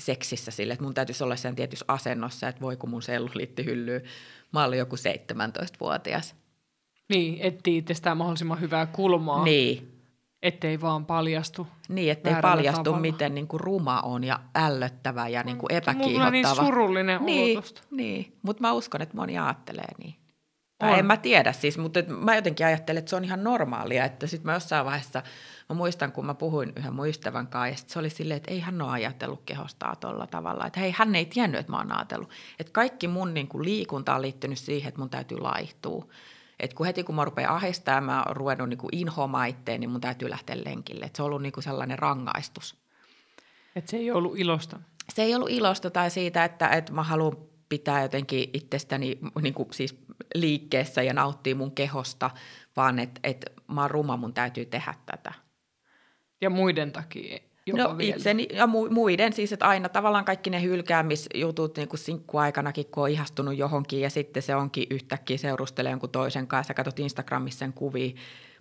Speaker 2: seksissä sille, että mun täytyisi olla sen tietyssä asennossa, että voi kun mun selluliitti hyllyy. Mä olin joku 17-vuotias.
Speaker 1: Niin, etsii itsestään mahdollisimman hyvää kulmaa.
Speaker 2: Niin,
Speaker 1: Ettei vaan paljastu.
Speaker 2: Niin, ettei paljastu, tavalla. miten niin kuin ruma on ja ällöttävä ja niin kuin epäkiihottava.
Speaker 1: niin surullinen
Speaker 2: niin. Niin, mutta mä uskon, että moni ajattelee niin. Tai en mä tiedä siis, mutta mä jotenkin ajattelen, että se on ihan normaalia, että sitten mä jossain vaiheessa, mä muistan, kun mä puhuin yhden mun ystävän kanssa, ja se oli silleen, että ei hän ole ajatellut kehostaa tuolla tavalla, että hei, hän ei tiennyt, että mä oon ajatellut. Että kaikki mun niin kuin liikunta on liittynyt siihen, että mun täytyy laihtua. Et kun heti kun mä rupean ahdistaa ja mä oon ruvennut niin kuin inhoamaan itteen, niin mun täytyy lähteä lenkille. Et se on ollut niin kuin sellainen rangaistus.
Speaker 1: Et se ei ollut ilosta?
Speaker 2: Se ei ollut ilosta tai siitä, että, että mä haluan pitää jotenkin itsestäni niin kuin siis liikkeessä ja nauttia mun kehosta, vaan että, että mä oon ruma, mun täytyy tehdä tätä.
Speaker 1: Ja muiden takia
Speaker 2: Jopa no vielä. itseni ja muiden siis, että aina tavallaan kaikki ne hylkäämisjutut niin kuin sinkkuaikanakin, kun on ihastunut johonkin ja sitten se onkin yhtäkkiä seurustelee jonkun toisen kanssa, katsot Instagramissa sen kuvia.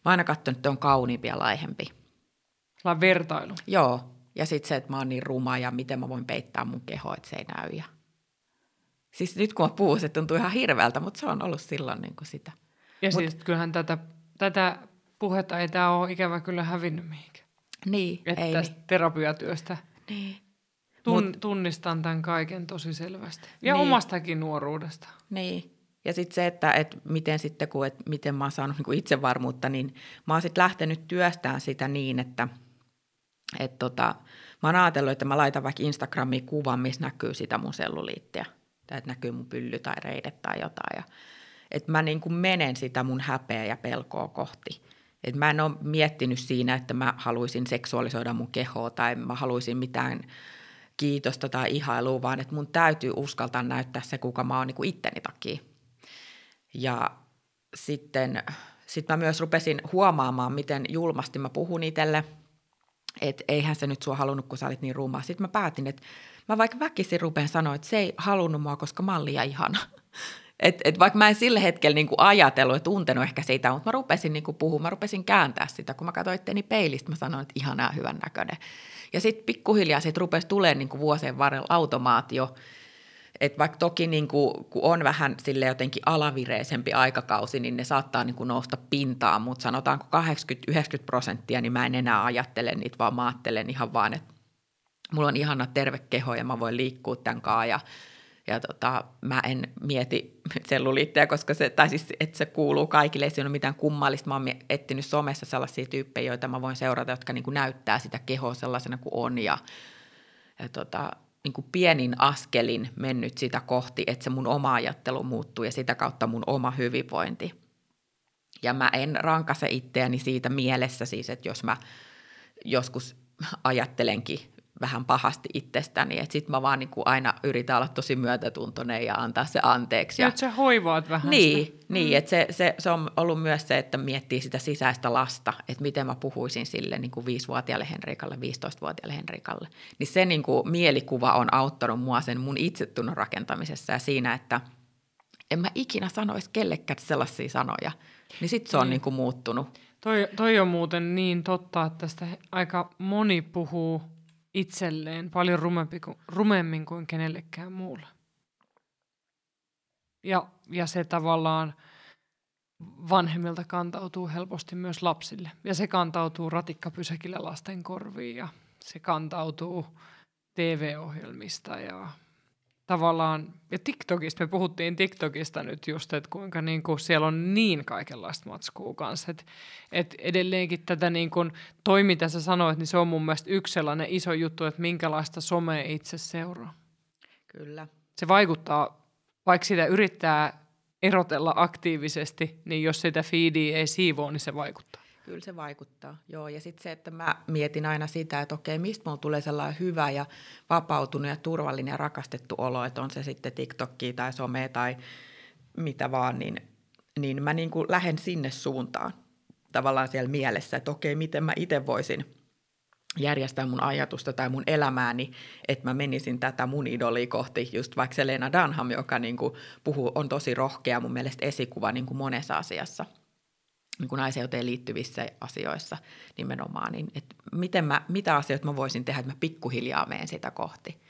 Speaker 2: Mä aina katsonut, että on kauniimpi ja laihempi.
Speaker 1: Sellainen vertailu.
Speaker 2: Joo, ja sitten se, että mä oon niin ruma ja miten mä voin peittää mun keho, että se ei näy. Ja... Siis nyt kun mä puhun, se tuntuu ihan hirveältä, mutta se on ollut silloin niin kuin sitä.
Speaker 1: Ja Mut... siis kyllähän tätä, tätä puhetta ei tämä ole ikävä kyllä hävinnyt mihinkään.
Speaker 2: Niin,
Speaker 1: että
Speaker 2: ei
Speaker 1: tästä
Speaker 2: niin.
Speaker 1: terapiatyöstä.
Speaker 2: Niin.
Speaker 1: Tun, Mut, tunnistan tämän kaiken tosi selvästi. Ja niin. omastakin nuoruudesta.
Speaker 2: Niin. Ja sitten se, että, että miten sitten, kun, että miten mä oon saanut niin itsevarmuutta, niin mä oon sitten lähtenyt työstään sitä niin, että, että tota, mä oon ajatellut, että mä laitan vaikka Instagramiin kuvan, missä näkyy sitä mun selluliittiä. Tai että näkyy mun pylly tai reidet tai jotain. Ja, että mä niin kuin menen sitä mun häpeä ja pelkoa kohti. Et mä en ole miettinyt siinä, että mä haluaisin seksuaalisoida mun kehoa tai mä haluaisin mitään kiitosta tai ihailua, vaan että mun täytyy uskaltaa näyttää se, kuka mä oon niin itteni takia. Ja sitten sit mä myös rupesin huomaamaan, miten julmasti mä puhun itselle, että eihän se nyt sua halunnut, kun sä olit niin rumaa. Sitten mä päätin, että mä vaikka väkisin rupean sanoa, että se ei halunnut mua, koska liian ihana. Et, et vaikka mä en sillä hetkellä niinku ajatellut ja tuntenut ehkä siitä, mutta mä rupesin niinku puhumaan, mä rupesin kääntää sitä. Kun mä katsoin itteni peilistä, mä sanoin, että ihanaa hyvän näköinen. Ja sitten pikkuhiljaa siitä rupesi tulemaan niinku vuosien varrella automaatio. et vaikka toki niin kuin, kun on vähän sille jotenkin alavireisempi aikakausi, niin ne saattaa niin kuin nousta pintaan, mutta sanotaanko 80-90 prosenttia, niin mä en enää ajattele niitä, vaan mä ajattelen ihan vaan, että mulla on ihana terve keho ja mä voin liikkua tämän kanssa ja, ja tota, mä en mieti selluliitteja, koska se, tai siis, että se kuuluu kaikille, ei se ole mitään kummallista. Mä oon etsinyt somessa sellaisia tyyppejä, joita mä voin seurata, jotka niin kuin näyttää sitä kehoa sellaisena kuin on ja, ja tota, niin kuin pienin askelin mennyt sitä kohti, että se mun oma ajattelu muuttuu ja sitä kautta mun oma hyvinvointi. Ja mä en rankase itseäni siitä mielessä siis, että jos mä joskus ajattelenkin vähän pahasti itsestäni, että sitten mä vaan niin kuin aina yritän olla tosi myötätuntoinen ja antaa se anteeksi.
Speaker 1: Ja, että sä hoivaat vähän
Speaker 2: Niin,
Speaker 1: sitä.
Speaker 2: niin mm. että se, se, se on ollut myös se, että miettii sitä sisäistä lasta, että miten mä puhuisin sille niin kuin 5-vuotiaalle Henrikalle, 15-vuotiaalle Henrikalle. Niin se niin kuin mielikuva on auttanut mua sen mun itsetunnon rakentamisessa ja siinä, että en mä ikinä sanoisi kellekään sellaisia sanoja. Niin sitten se on niin. Niin kuin muuttunut.
Speaker 1: Toi, toi on muuten niin totta, että tästä aika moni puhuu itselleen paljon rumempi kuin, rumemmin kuin kenellekään muulle. Ja, ja se tavallaan vanhemmilta kantautuu helposti myös lapsille. Ja se kantautuu ratikkapysäkillä lasten korviin ja se kantautuu TV-ohjelmista ja tavallaan, ja TikTokista, me puhuttiin TikTokista nyt just, että kuinka niin kuin siellä on niin kaikenlaista matskua kanssa, että, että edelleenkin tätä niin kuin, toi mitä sä sanoit, niin se on mun mielestä yksi sellainen iso juttu, että minkälaista somea itse seuraa.
Speaker 2: Kyllä.
Speaker 1: Se vaikuttaa, vaikka sitä yrittää erotella aktiivisesti, niin jos sitä feedia ei siivoo, niin se vaikuttaa.
Speaker 2: Kyllä se vaikuttaa, joo. Ja sitten se, että mä mietin aina sitä, että okei, mistä mulla tulee sellainen hyvä ja vapautunut ja turvallinen ja rakastettu olo, että on se sitten TikTokki tai some tai mitä vaan, niin, niin mä niin kuin lähden sinne suuntaan tavallaan siellä mielessä, että okei, miten mä itse voisin järjestää mun ajatusta tai mun elämääni, että mä menisin tätä mun idolia kohti, just vaikka Selena Dunham, joka niin kuin puhuu, on tosi rohkea mun mielestä esikuva niin kuin monessa asiassa – niin kuin naiseuteen liittyvissä asioissa nimenomaan, niin että miten mä, mitä asioita mä voisin tehdä, että mä pikkuhiljaa menen sitä kohti.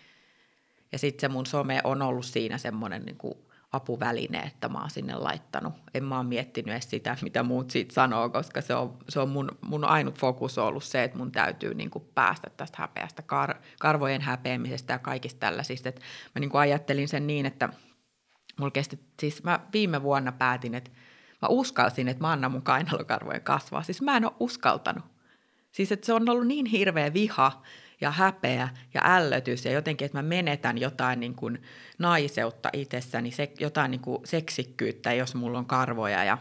Speaker 2: Ja sitten se mun some on ollut siinä semmoinen niin kuin apuväline, että mä oon sinne laittanut. En mä oon miettinyt edes sitä, mitä muut siitä sanoo, koska se on, se on mun, mun ainut fokus on ollut se, että mun täytyy niin kuin päästä tästä häpeästä, kar, karvojen häpeämisestä ja kaikista tällaisista. Et mä niin kuin ajattelin sen niin, että mulla kesti, siis mä viime vuonna päätin, että mä uskalsin, että mä annan mun kainalokarvojen kasvaa. Siis mä en ole uskaltanut. Siis että se on ollut niin hirveä viha ja häpeä ja ällötys ja jotenkin, että mä menetän jotain niin kuin naiseutta itsessäni, se, jotain niin kuin seksikkyyttä, jos mulla on karvoja ja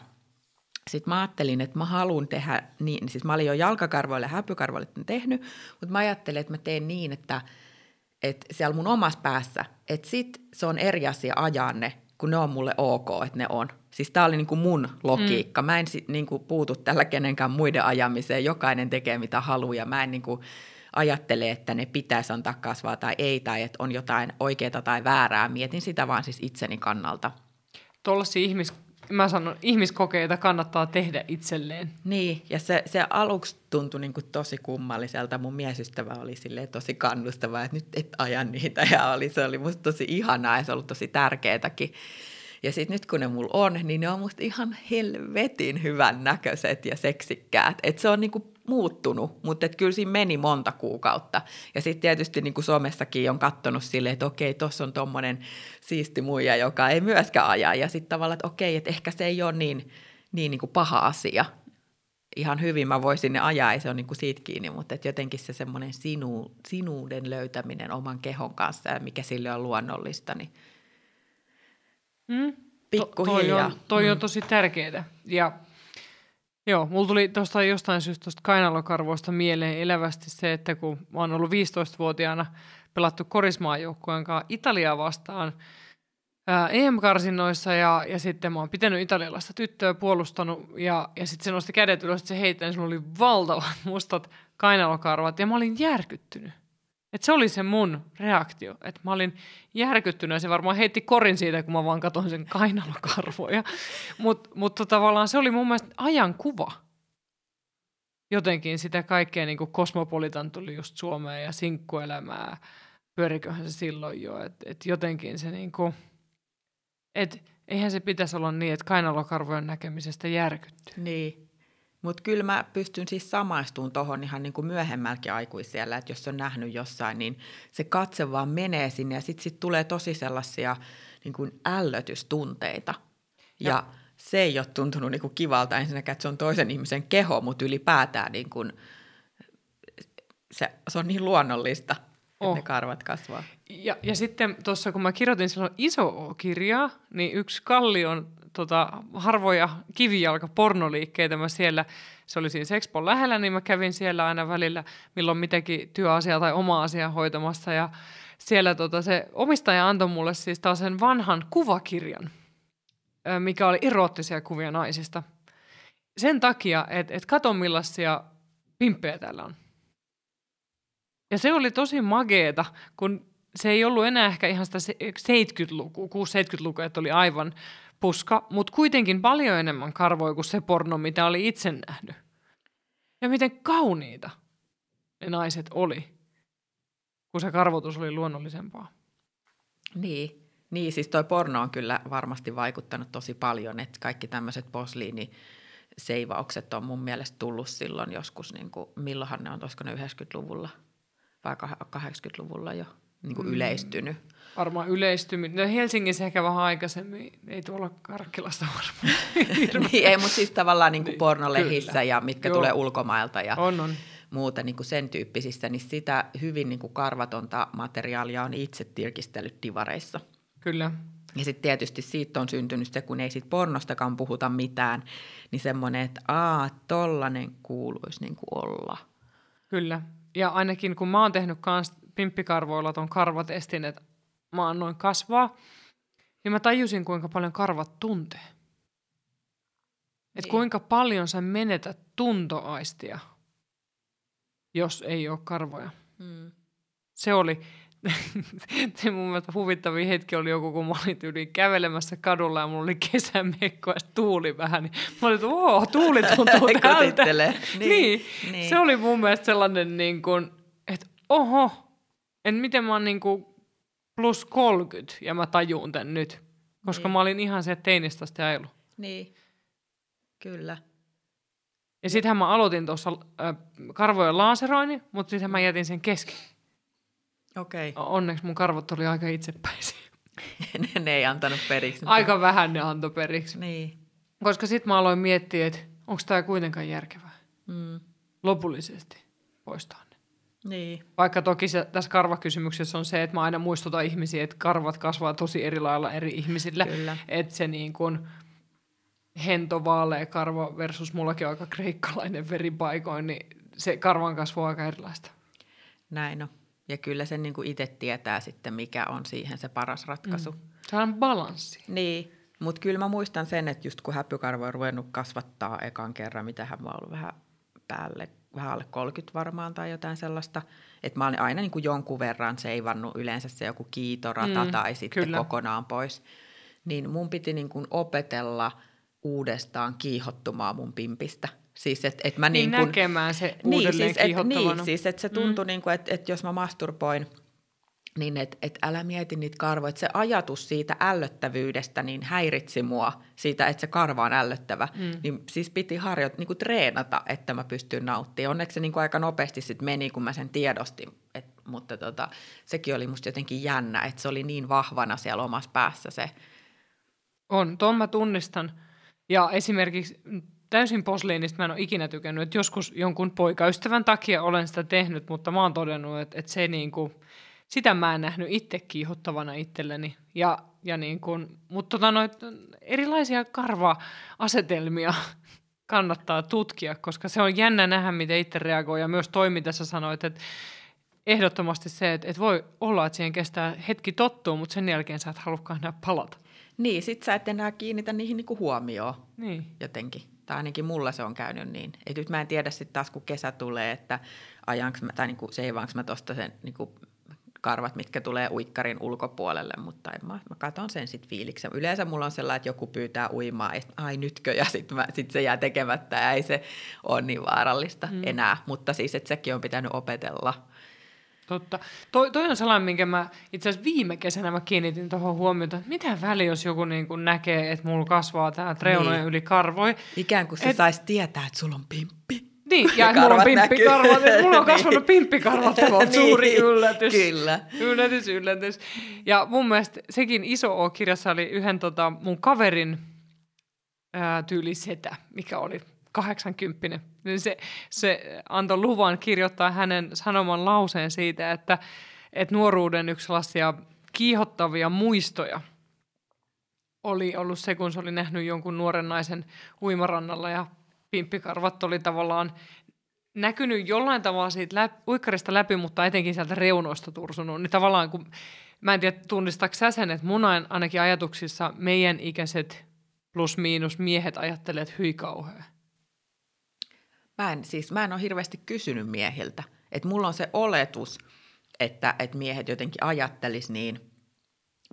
Speaker 2: sitten mä ajattelin, että mä haluan tehdä niin, siis mä olin jo jalkakarvoille ja häpykarvoille tehnyt, mutta mä ajattelin, että mä teen niin, että, että siellä mun omassa päässä, että sit se on eri asia ajaa ne, kun ne on mulle ok, että ne on. Siis tämä oli niin kuin mun logiikka. Mm. Mä en niin kuin puutu tällä kenenkään muiden ajamiseen. Jokainen tekee mitä haluaa ja mä en niin kuin ajattele, että ne pitäisi antaa kasvaa tai ei, tai että on jotain oikeaa tai väärää. Mietin sitä vaan siis itseni kannalta.
Speaker 1: Tuollaisia ihmis, mä sanon, ihmiskokeita kannattaa tehdä itselleen.
Speaker 2: Niin, ja se, se aluksi tuntui niin kuin tosi kummalliselta. Mun miesystävä oli tosi kannustava, että nyt et aja niitä, ja oli, se oli musta tosi ihanaa, ja se ollut tosi tärkeätäkin. Ja sitten nyt kun ne mulla on, niin ne on musta ihan helvetin hyvän näköiset ja seksikkäät. Että se on niinku muuttunut, mutta et kyllä siinä meni monta kuukautta. Ja sitten tietysti niin kuin somessakin on katsonut silleen, että okei, tuossa on tuommoinen siisti muija, joka ei myöskään aja. Ja sitten tavallaan, että okei, että ehkä se ei ole niin, niin, niin kuin paha asia. Ihan hyvin mä voisin ne ajaa, ei se ole niin kuin siitä kiinni, mutta et jotenkin se semmoinen sinu, sinuuden löytäminen oman kehon kanssa ja mikä sille on luonnollista, niin –
Speaker 1: Mm. Pikkuhiljaa. To, toi on, toi mm. on tosi tärkeää. Ja joo, mulla tuli tuosta jostain syystä tuosta kainalokarvoista mieleen elävästi se, että kun mä oon ollut 15-vuotiaana pelattu korismaajoukkueen kanssa Italiaa vastaan ää, EM-karsinnoissa ja, ja sitten mä oon pitänyt italialaista tyttöä, puolustanut ja, ja sitten se nosti kädet ylös, että se heitti, ja oli valtavat mustat kainalokarvat ja mä olin järkyttynyt. Et se oli se mun reaktio, että mä olin järkyttynyt ja se varmaan heitti korin siitä, kun mä vaan katsoin sen kainalokarvoja. Mutta mut tavallaan se oli mun mielestä ajan kuva. Jotenkin sitä kaikkea niin kuin kosmopolitan tuli just Suomeen ja sinkkuelämää, pyöriköhän se silloin jo, että et jotenkin se niinku, että eihän se pitäisi olla niin, että kainalokarvojen näkemisestä järkyttyy.
Speaker 2: Niin, mutta kyllä mä pystyn siis samaistumaan tuohon ihan niin kuin myöhemmälläkin aikuisiellä, että jos on nähnyt jossain, niin se katse vaan menee sinne ja sitten sit tulee tosi sellaisia niin kuin ällötystunteita. Ja, ja se ei ole tuntunut niin kuin kivalta ensinnäkään, että se on toisen ihmisen keho, mutta ylipäätään niin kuin, se, se on niin luonnollista, oh. että ne karvat kasvaa.
Speaker 1: Ja, ja sitten tuossa, kun mä kirjoitin silloin iso kirjaa, niin yksi Kallion tota, harvoja kivijalka pornoliikkeitä mä siellä, se oli siinä Sexpon lähellä, niin mä kävin siellä aina välillä, milloin mitäkin työasiaa tai oma asia hoitamassa ja siellä tota, se omistaja antoi mulle siis taas sen vanhan kuvakirjan, mikä oli eroottisia kuvia naisista. Sen takia, että et kato millaisia pimppejä täällä on. Ja se oli tosi mageeta, kun se ei ollut enää ehkä ihan sitä 70-lukua, 6-70-lukua, että oli aivan puska, mutta kuitenkin paljon enemmän karvoja kuin se porno, mitä oli itse nähnyt. Ja miten kauniita ne naiset oli, kun se karvotus oli luonnollisempaa.
Speaker 2: Niin, niin siis toi porno on kyllä varmasti vaikuttanut tosi paljon, että kaikki tämmöiset posliini seivaukset on mun mielestä tullut silloin joskus, niin kuin, milloinhan ne on, olisiko ne 90-luvulla vai 80-luvulla jo niin kuin mm. yleistynyt.
Speaker 1: Varmaan yleistynyt. No Helsingissä ehkä vähän aikaisemmin, ei tuolla Karkkilasta varmaan.
Speaker 2: niin, ei, mutta siis tavallaan niin kuin niin, pornolehissä kyllä. ja mitkä Joo. tulee ulkomailta ja
Speaker 1: on, on.
Speaker 2: muuta niin kuin sen tyyppisissä, niin sitä hyvin niin kuin karvatonta materiaalia on itse tirkistellyt divareissa.
Speaker 1: Kyllä.
Speaker 2: Ja sitten tietysti siitä on syntynyt se, kun ei siitä pornostakaan puhuta mitään, niin semmoinen, että aa, tollanen kuuluisi niin kuin olla.
Speaker 1: Kyllä. Ja ainakin kun mä oon tehnyt kans pimppikarvoilla ton karvatestin, että mä annoin kasvaa, niin mä tajusin, kuinka paljon karvat tuntee. Että niin. kuinka paljon sä menetät tuntoaistia, jos ei ole karvoja. Hmm. Se oli, se mun mielestä huvittavin hetki oli joku, kun mä olin yli kävelemässä kadulla ja mulla oli kesämekko ja tuuli vähän. Niin mä olin, että oo, tuuli tuntuu tältä. niin, niin, niin, se oli mun mielestä sellainen, niin kuin, että oho, en miten mä oon niin kuin plus 30 ja mä tajuun tän nyt. Koska niin. mä olin ihan se teinistä asti ajellut.
Speaker 2: Niin, kyllä.
Speaker 1: Ja sittenhän mä aloitin tuossa äh, karvojen laaseroini, mutta sitten mä jätin sen kesken.
Speaker 2: Okei. Okay.
Speaker 1: Onneksi mun karvot oli aika itsepäisiä.
Speaker 2: ne, ne ei antanut periksi.
Speaker 1: Aika vähän ne antoi periksi.
Speaker 2: Niin.
Speaker 1: Koska sitten mä aloin miettiä, että onko tämä kuitenkaan järkevää.
Speaker 2: Mm.
Speaker 1: Lopullisesti poistaa.
Speaker 2: Niin.
Speaker 1: Vaikka toki se, tässä karvakysymyksessä on se, että mä aina muistutan ihmisiä, että karvat kasvaa tosi eri lailla eri ihmisille.
Speaker 2: Kyllä.
Speaker 1: Että se niin kuin hento vaalea karva versus mullakin on aika kreikkalainen veripaikoin, niin se karvan kasvu on aika erilaista.
Speaker 2: Näin on. Ja kyllä sen niin itse tietää sitten, mikä on siihen se paras ratkaisu. Mm.
Speaker 1: Se on balanssi.
Speaker 2: Niin, mutta kyllä mä muistan sen, että just kun häppykarvo on ruvennut kasvattaa ekan kerran, mitä hän on ollut vähän päälle vähän alle 30 varmaan tai jotain sellaista. Että mä olen aina niin kuin jonkun verran seivannut yleensä se joku kiitorata mm, tai sitten kyllä. kokonaan pois. Niin mun piti niin kuin opetella uudestaan kiihottumaan mun pimpistä. Siis, et, et mä
Speaker 1: niin,
Speaker 2: niin kun,
Speaker 1: näkemään se uudelleen
Speaker 2: niin, siis,
Speaker 1: et,
Speaker 2: niin, siis että se tuntui, mm. niin kuin, että, että jos mä masturboin – niin että et älä mieti niitä karvoja. Että se ajatus siitä ällöttävyydestä niin häiritsi mua siitä, että se karva on ällöttävä. Mm. Niin siis piti harjoit, niin kuin treenata, että mä pystyn nauttimaan. Onneksi se niin kuin aika nopeasti sitten meni, kun mä sen tiedostin. Et, mutta tota, sekin oli musta jotenkin jännä, että se oli niin vahvana siellä omassa päässä se.
Speaker 1: On, tuon mä tunnistan. Ja esimerkiksi täysin posliinista mä en ole ikinä tykännyt. Että joskus jonkun poikaystävän takia olen sitä tehnyt, mutta mä oon todennut, että, että se niin kuin – sitä mä en nähnyt itse kiihottavana itselleni. Ja, ja niin kun, mutta tota noit, erilaisia karva-asetelmia kannattaa tutkia, koska se on jännä nähdä, miten itse reagoi. Ja myös toimintassa sanoit, että ehdottomasti se, että, että voi olla, että siihen kestää hetki tottua, mutta sen jälkeen sä et halukaan enää palata.
Speaker 2: Niin, sit sä et enää kiinnitä niihin niinku huomioon
Speaker 1: niin.
Speaker 2: jotenkin. Tai ainakin mulla se on käynyt niin. Et nyt mä en tiedä sitten taas, kun kesä tulee, että ajanko mä, tai niinku seivaanko mä tuosta sen niinku karvat, mitkä tulee uikkarin ulkopuolelle, mutta en mä, mä katson sen sitten fiiliksen. Yleensä mulla on sellainen, että joku pyytää uimaa, että ai nytkö, ja sitten sit se jää tekemättä, ja ei se ole niin vaarallista mm. enää. Mutta siis, että sekin on pitänyt opetella.
Speaker 1: Totta. Toi, toi on sellainen, minkä mä itse asiassa viime kesänä mä kiinnitin tuohon huomiota, että mitä väli, jos joku niin kuin näkee, että mulla kasvaa tämä reunojen niin. yli karvoi.
Speaker 2: Ikään kuin se et... saisi tietää, että sulla on pimppi.
Speaker 1: Niin, ja, ja mulla on pimppikarvat. Mulla on kasvanut niin. pimppikarvat, tämä on niin, suuri yllätys.
Speaker 2: Kyllä.
Speaker 1: Yllätys, yllätys. Ja mun mielestä sekin iso O-kirjassa oli yhden tota, mun kaverin ää, tyyli setä, mikä oli 80. Niin se, se antoi luvan kirjoittaa hänen sanoman lauseen siitä, että, että nuoruuden yksi sellaisia kiihottavia muistoja oli ollut se, kun se oli nähnyt jonkun nuoren naisen uimarannalla ja pimppikarvat oli tavallaan näkynyt jollain tavalla siitä läpi, uikkarista läpi, mutta etenkin sieltä reunoista tursunut. Niin tavallaan, kun, mä en tiedä tunnistaako sä sen, että mun ainakin ajatuksissa meidän ikäiset plus miinus miehet ajattelee, että hyi kauhea.
Speaker 2: Mä en, siis, mä en ole hirveästi kysynyt miehiltä. Että mulla on se oletus, että, että miehet jotenkin ajattelis niin.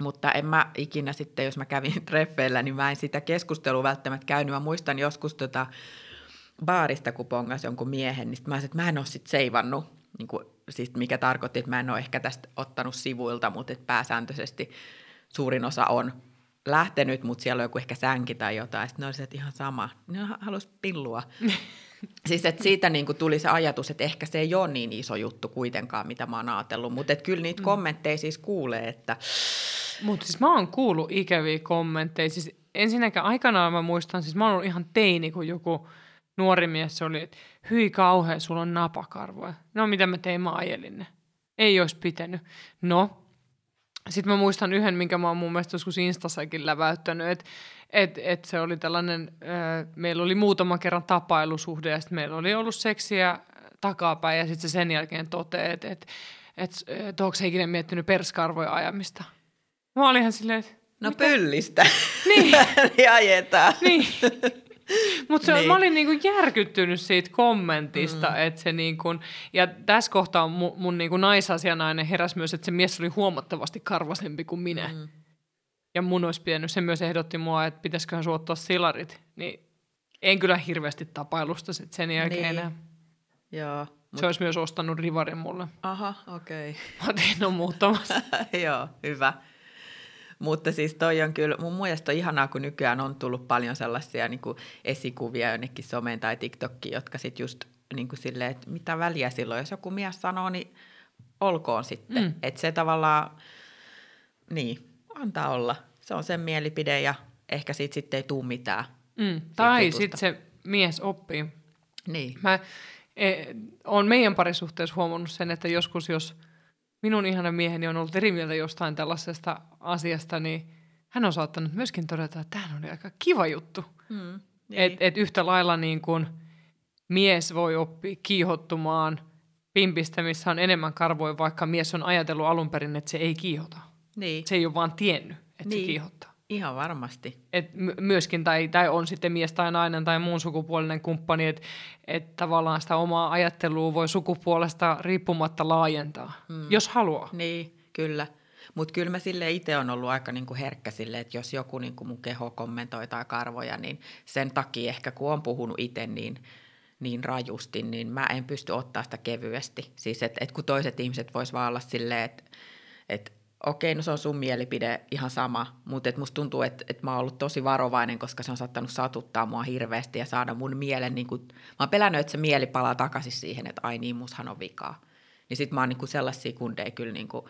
Speaker 2: Mutta en mä ikinä sitten, jos mä kävin treffeillä, niin mä en sitä keskustelua välttämättä käynyt. Mä muistan joskus tota baarista, kun pongas jonkun miehen, niin mä sanoin, että mä en ole sitten seivannut, niin kuin, siis mikä tarkoitti, että mä en ole ehkä tästä ottanut sivuilta, mutta että pääsääntöisesti suurin osa on lähtenyt, mutta siellä on joku ehkä sänki tai jotain. Sitten ne olisivat ihan sama. Ne halusi pillua. siis että siitä niin kuin tuli se ajatus, että ehkä se ei ole niin iso juttu kuitenkaan, mitä mä oon ajatellut. Mutta kyllä niitä mm. kommentteja siis kuulee, että...
Speaker 1: Mutta siis mä oon kuullut ikäviä kommentteja. Siis ensinnäkään aikanaan mä muistan, siis mä oon ollut ihan teini, kun joku nuori mies oli, että hyi kauhean, sulla on napakarvoja. No mitä mä tein, mä ajelin ne. Ei olisi pitänyt. No, sitten mä muistan yhden, minkä mä oon mun mielestä joskus Instassakin läväyttänyt, että et, et se oli tällainen, äh, meillä oli muutaman kerran tapailusuhde ja sitten meillä oli ollut seksiä takapäin ja sitten se sen jälkeen toteaa, että et, et, et, onko se ikinä miettinyt perskarvoja ajamista. Mä olin ihan silleen, että
Speaker 2: No mitä? pyllistä.
Speaker 1: Niin.
Speaker 2: niin ajetaan.
Speaker 1: Niin. Mutta niin. mä olin niinku järkyttynyt siitä kommentista, mm. että se niinku, ja tässä kohtaa mun, mun niinku naisasianainen heräsi myös, että se mies oli huomattavasti karvasempi kuin minä. Mm. Ja mun olisi pitänyt, se myös ehdotti mua, että pitäisiköhän suottaa silarit. Niin en kyllä hirveästi tapailusta sit sen jälkeen niin. enää.
Speaker 2: Joo.
Speaker 1: Mut... Se olisi myös ostanut rivarin mulle.
Speaker 2: Aha, okei. Okay.
Speaker 1: Mä tein on muuttamassa.
Speaker 2: Joo, hyvä. Mutta siis toi on kyllä, mun mielestä on ihanaa, kun nykyään on tullut paljon sellaisia niin kuin esikuvia jonnekin someen tai TikTokkiin, jotka sitten just niin kuin silleen, että mitä väliä silloin, jos joku mies sanoo, niin olkoon sitten. Mm. Että se tavallaan, niin, antaa olla. Se on sen mielipide ja ehkä siitä sitten ei tule mitään.
Speaker 1: Mm. Tai sitten se mies oppii.
Speaker 2: Niin.
Speaker 1: Mä e, olen meidän parisuhteessa huomannut sen, että joskus jos – minun ihana mieheni on ollut eri mieltä jostain tällaisesta asiasta, niin hän on saattanut myöskin todeta, että tämä oli aika kiva juttu. Mm, niin. Että et yhtä lailla niin kuin mies voi oppia kiihottumaan pimpistä, missä on enemmän karvoja, vaikka mies on ajatellut alun perin, että se ei kiihota.
Speaker 2: Niin.
Speaker 1: Se ei ole vaan tiennyt, että niin. se kiihottaa.
Speaker 2: Ihan varmasti.
Speaker 1: Et myöskin, tai, tai on sitten mies tai nainen tai muun sukupuolinen kumppani, että et tavallaan sitä omaa ajattelua voi sukupuolesta riippumatta laajentaa, mm. jos haluaa.
Speaker 2: Niin, kyllä. Mutta kyllä mä sille itse on ollut aika niinku herkkä sille, että jos joku niinku mun keho kommentoi tai karvoja, niin sen takia ehkä kun on puhunut itse niin, niin rajusti, niin mä en pysty ottaa sitä kevyesti. Siis että et kun toiset ihmiset vois vaan olla silleen, että et okei, no se on sun mielipide ihan sama, mutta et musta tuntuu, että et mä oon ollut tosi varovainen, koska se on saattanut satuttaa mua hirveästi ja saada mun mielen, niin kun, mä oon pelännyt, että se mieli palaa takaisin siihen, että ai niin, mushan on vikaa. Niin sit mä oon niin sellaisia kundeja kyllä niin kuin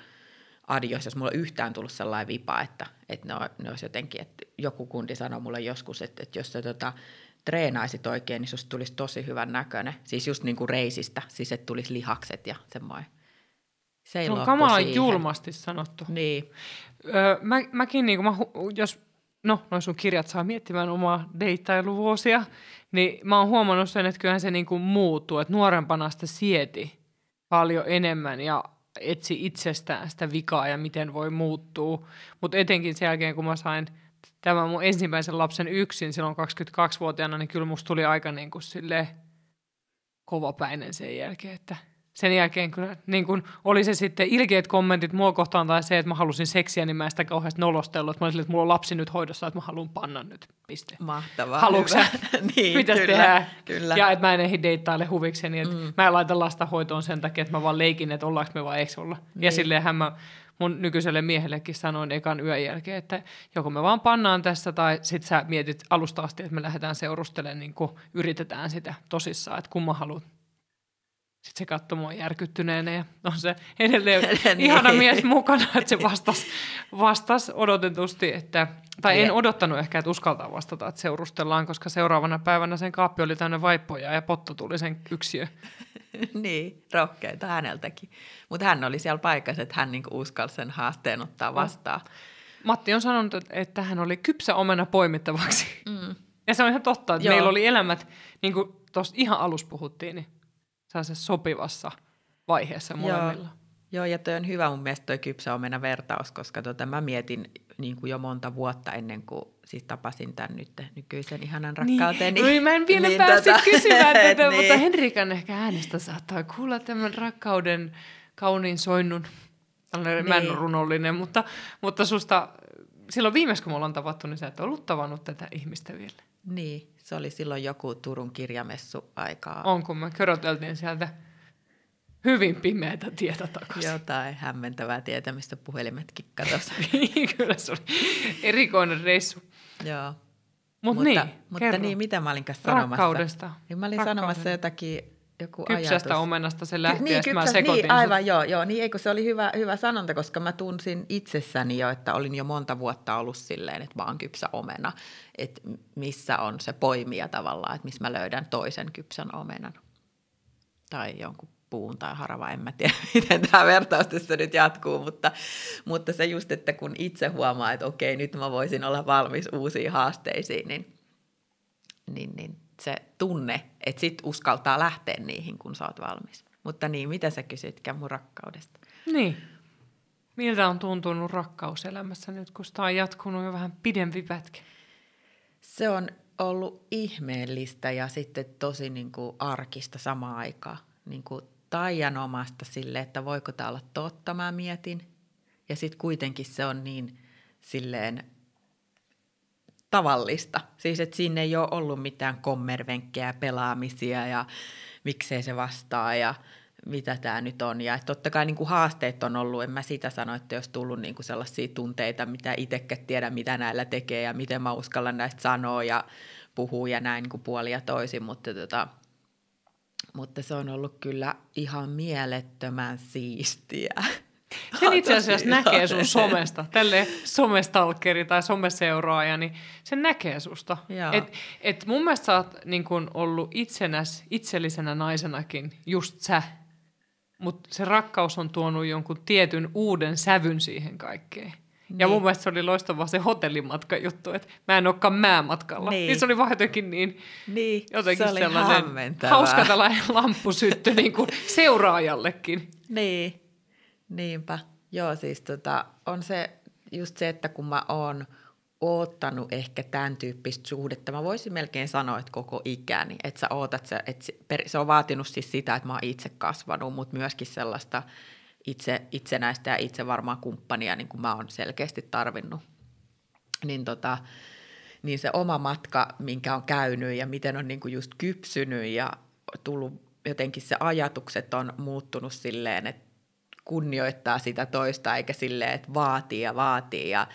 Speaker 2: adios, jos mulla on yhtään tullut sellainen vipa, että, että ne, on, ne olisi jotenkin, että joku kundi sanoi mulle joskus, että, että jos sä tota, treenaisit oikein, niin susta tulisi tosi hyvän näköinen. Siis just niin kuin reisistä, siis että tulisi lihakset ja semmoinen.
Speaker 1: Se ei on kamala julmasti sanottu.
Speaker 2: Niin.
Speaker 1: Öö, mä, mäkin, niin mä, jos no, noin sun kirjat saa miettimään omaa deittailuvuosia, niin mä oon huomannut sen, että kyllähän se niin kuin muuttuu, että nuorempana sitä sieti paljon enemmän ja etsi itsestään sitä vikaa ja miten voi muuttua. Mutta etenkin sen jälkeen, kun mä sain tämän mun ensimmäisen lapsen yksin silloin 22-vuotiaana, niin kyllä musta tuli aika niin kuin kovapäinen sen jälkeen, että sen jälkeen kyllä niin kun oli se sitten ilkeät kommentit mua kohtaan tai se, että mä halusin seksiä, niin mä sitä kauheasti nolostellut. Että mä olin että mulla on lapsi nyt hoidossa, että mä haluan panna nyt, piste.
Speaker 2: Mahtavaa.
Speaker 1: Haluatko
Speaker 2: niin,
Speaker 1: Mitäs
Speaker 2: kyllä,
Speaker 1: tehdään?
Speaker 2: Kyllä.
Speaker 1: Ja että mä en ehdi deittaille huvikseni, että mm. mä en laita lasta hoitoon sen takia, että mä vaan leikin, että ollaanko me vai eikö olla. Niin. Ja silleenhän mä mun nykyiselle miehellekin sanoin ekan yön jälkeen, että joko me vaan pannaan tässä tai sit sä mietit alusta asti, että me lähdetään seurustelemaan, niin kuin yritetään sitä tosissaan, että kumma haluat. Sitten se katsoi mua järkyttyneenä ja on se edelleen niin. ihana mies mukana, että se vastasi vastas odotetusti, että, tai en odottanut ehkä, että uskaltaa vastata, että seurustellaan, koska seuraavana päivänä sen kaappi oli täynnä vaippoja ja potto tuli sen yksiö.
Speaker 2: niin, rohkeita häneltäkin. Mutta hän oli siellä paikassa, että hän niinku uskalsi sen haasteen ottaa vastaan.
Speaker 1: Matti on sanonut, että hän oli kypsä omena poimittavaksi. Mm. Ja se on ihan totta, että Joo. meillä oli elämät, niin kuin tuossa ihan alussa puhuttiin, niin sellaisessa sopivassa vaiheessa molemmilla. Joo.
Speaker 2: Joo, ja toi on hyvä mun mielestä toi kypsä omena vertaus, koska tota, mä mietin niin kuin jo monta vuotta ennen kuin siis tapasin tämän nyt nykyisen ihanan rakkauteni.
Speaker 1: Niin, niin, mä en vielä niin, päässyt tota, kysymään tätä, niin. mutta Henrikan ehkä äänestä saattaa kuulla tämän rakkauden kauniin soinnun. Tällainen niin. runollinen, mutta, mutta susta silloin viimeis kun me ollaan tavattu, niin sä et ollut tavannut tätä ihmistä vielä.
Speaker 2: Niin, se oli silloin joku Turun kirjamessu aikaa.
Speaker 1: On, kun me köröteltiin sieltä hyvin pimeätä tietä takaisin.
Speaker 2: Jotain hämmentävää tietä, mistä puhelimetkin katosi.
Speaker 1: Niin, kyllä se oli erikoinen reissu.
Speaker 2: Joo.
Speaker 1: Mut mutta niin,
Speaker 2: mutta niin, mitä mä olin kanssa sanomassa?
Speaker 1: Rakkaudesta.
Speaker 2: Niin mä olin Rakkauden. sanomassa jotakin joku
Speaker 1: Kypsästä
Speaker 2: ajatus.
Speaker 1: omenasta se lähti
Speaker 2: niin,
Speaker 1: ja
Speaker 2: kypsä,
Speaker 1: mä sekoitin
Speaker 2: niin, aivan, joo, joo. Niin, eikö se oli hyvä, hyvä sanonta, koska mä tunsin itsessäni jo, että olin jo monta vuotta ollut silleen, että mä oon kypsä omena. Että missä on se poimija tavallaan, että missä mä löydän toisen kypsän omenan. Tai jonkun puun tai harava, en mä tiedä, miten tämä vertaus tässä nyt jatkuu, mutta, mutta se just, että kun itse huomaa, että okei, nyt mä voisin olla valmis uusiin haasteisiin, niin, niin, niin se tunne, että sit uskaltaa lähteä niihin, kun sä oot valmis. Mutta niin, mitä sä kysytkään mun rakkaudesta?
Speaker 1: Niin. Miltä on tuntunut rakkaus elämässä nyt, kun sitä on jatkunut jo vähän pidempi pätkä?
Speaker 2: Se on ollut ihmeellistä ja sitten tosi niin kuin arkista samaan aikaan. Niin kuin taianomasta sille, että voiko tämä olla totta, mä mietin. Ja sitten kuitenkin se on niin silleen tavallista. Siis, että siinä ei ole ollut mitään kommervenkkejä, pelaamisia ja miksei se vastaa ja mitä tämä nyt on. Ja että totta kai niin kuin haasteet on ollut, en mä sitä sano, että jos tullut niin kuin sellaisia tunteita, mitä itsekään tiedä, mitä näillä tekee ja miten mä uskallan näistä sanoa ja puhua ja näin niin kuin puoli ja toisin, mutta, tota, mutta se on ollut kyllä ihan mielettömän siistiä.
Speaker 1: Sen itse asiassa näkee sun somesta, tälle somestalkeri tai someseuraaja, niin sen näkee susta. Et, et mun mielestä sä oot niin kun ollut itsenäs, itsellisenä naisenakin just sä, mutta se rakkaus on tuonut jonkun tietyn uuden sävyn siihen kaikkeen. Niin. Ja mun mielestä se oli loistava se hotellimatka juttu, että mä en olekaan määmatkalla. Niin. niin se oli vaan jotenkin niin,
Speaker 2: niin
Speaker 1: jotenkin
Speaker 2: se oli
Speaker 1: sellainen hauska tällainen lamppusytty niin kuin seuraajallekin.
Speaker 2: Niin. Niinpä. Joo, siis tota, on se just se, että kun mä oon oottanut ehkä tämän tyyppistä suhdetta, mä voisin melkein sanoa, että koko ikäni, että sä ootat, se, että se on vaatinut siis sitä, että mä oon itse kasvanut, mutta myöskin sellaista itse, itsenäistä ja itse varmaan kumppania, niin kuin mä oon selkeästi tarvinnut. Niin, tota, niin se oma matka, minkä on käynyt ja miten on niin kuin just kypsynyt ja tullut jotenkin se ajatukset on muuttunut silleen, että kunnioittaa sitä toista eikä silleen, että vaatii ja vaatii ja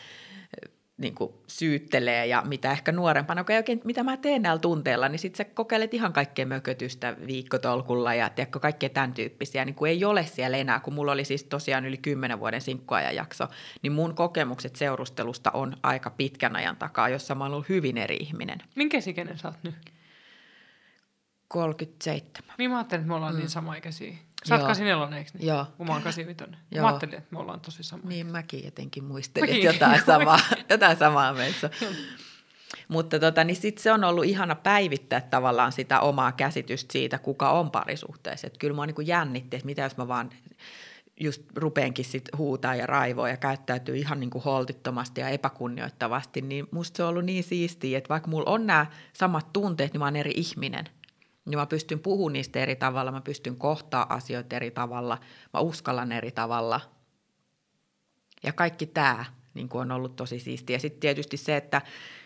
Speaker 2: niin kuin syyttelee ja mitä ehkä nuorempana, kun ei oikein, mitä mä teen näillä tunteilla, niin sitten sä kokeilet ihan kaikkea mökötystä viikkotolkulla ja tiedätkö, kaikkea tämän tyyppisiä, niin kuin ei ole siellä enää, kun mulla oli siis tosiaan yli kymmenen vuoden sinkkuajajakso, niin mun kokemukset seurustelusta on aika pitkän ajan takaa, jossa mä oon ollut hyvin eri ihminen.
Speaker 1: Minkä ikäinen sä oot nyt?
Speaker 2: 37.
Speaker 1: Niin mä ajattelin, että me ollaan niin mm. niin samaikäisiä. Sä oot 84, eikö niin?
Speaker 2: Joo.
Speaker 1: Kun mä oon 85. Joo. Mä ajattelin, että me ollaan tosi sama.
Speaker 2: Niin mäkin jotenkin muistelin, mäkin. jotain samaa, jotain samaa meissä. Mutta tota, niin sit se on ollut ihana päivittää tavallaan sitä omaa käsitystä siitä, kuka on parisuhteessa. Et kyllä mä niin jännitti, että mitä jos mä vaan just rupeenkin sit huutaa ja raivoa ja käyttäytyy ihan niin kuin holtittomasti ja epäkunnioittavasti, niin musta se on ollut niin siistiä, että vaikka mulla on nämä samat tunteet, niin mä oon eri ihminen – niin mä pystyn puhumaan niistä eri tavalla, mä pystyn kohtaa asioita eri tavalla, mä uskallan eri tavalla. Ja kaikki tämä niin on ollut tosi siistiä. Ja sitten tietysti se, että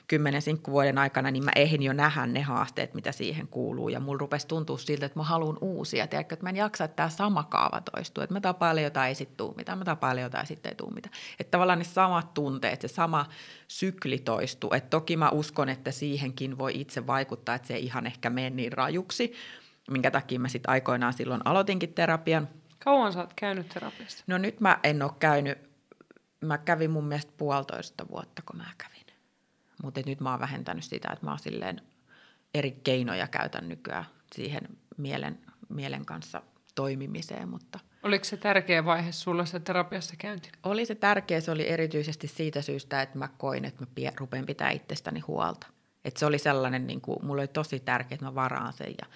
Speaker 2: kymmenen sinkkuvuoden aikana, niin mä ehdin jo nähdä ne haasteet, mitä siihen kuuluu. Ja mulla rupesi tuntua siltä, että mä haluan uusia. Tiedätkö, että mä en jaksa, että tämä sama kaava toistuu. Että mä tapailen jotain, ei sitten tuu mitään. Mä tapailen jotain, sitten ei tuu mitään. Että tavallaan ne samat tunteet, se sama sykli toistuu. Että toki mä uskon, että siihenkin voi itse vaikuttaa, että se ei ihan ehkä mene niin rajuksi. Minkä takia mä sitten aikoinaan silloin aloitinkin terapian.
Speaker 1: Kauan sä oot käynyt terapiassa?
Speaker 2: No nyt mä en ole käynyt. Mä kävin mun mielestä puolitoista vuotta, kun mä kävin. Mutta nyt mä oon vähentänyt sitä, että mä oon silleen eri keinoja käytän nykyään siihen mielen, mielen kanssa toimimiseen. Mutta
Speaker 1: Oliko se tärkeä vaihe sulla se terapiassa käynti?
Speaker 2: Oli se tärkeä, se oli erityisesti siitä syystä, että mä koin, että mä pie, rupean pitää itsestäni huolta. Et se oli sellainen, niin kuin, mulle oli tosi tärkeää, että mä varaan sen ja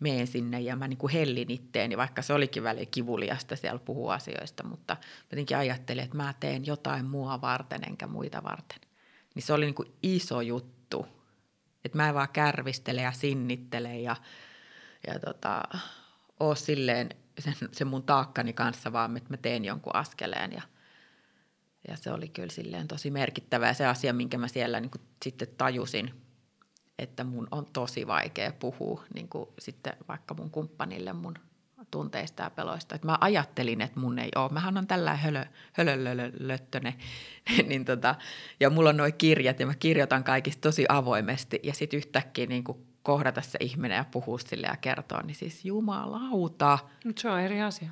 Speaker 2: meen sinne ja mä niin kuin hellin itteeni, vaikka se olikin väliin kivuliasta siellä puhua asioista, mutta jotenkin ajattelin, että mä teen jotain mua varten enkä muita varten niin se oli niin kuin iso juttu. Että mä en vaan kärvistele ja sinnittele ja, ja tota, oo silleen sen, sen mun taakkani kanssa, vaan että mä teen jonkun askeleen. Ja, ja se oli kyllä silleen tosi merkittävä ja se asia, minkä mä siellä niin kuin sitten tajusin, että mun on tosi vaikea puhua niin kuin sitten vaikka mun kumppanille mun tunteista ja peloista. Et mä ajattelin, että mun ei ole. Mähän on tällä hölö, hölölölöttöne. niin tota, ja mulla on noin kirjat ja mä kirjoitan kaikista tosi avoimesti. Ja sitten yhtäkkiä niin kohdata se ihminen ja puhua sille ja kertoa, niin siis jumalauta.
Speaker 1: Mutta se on eri asia.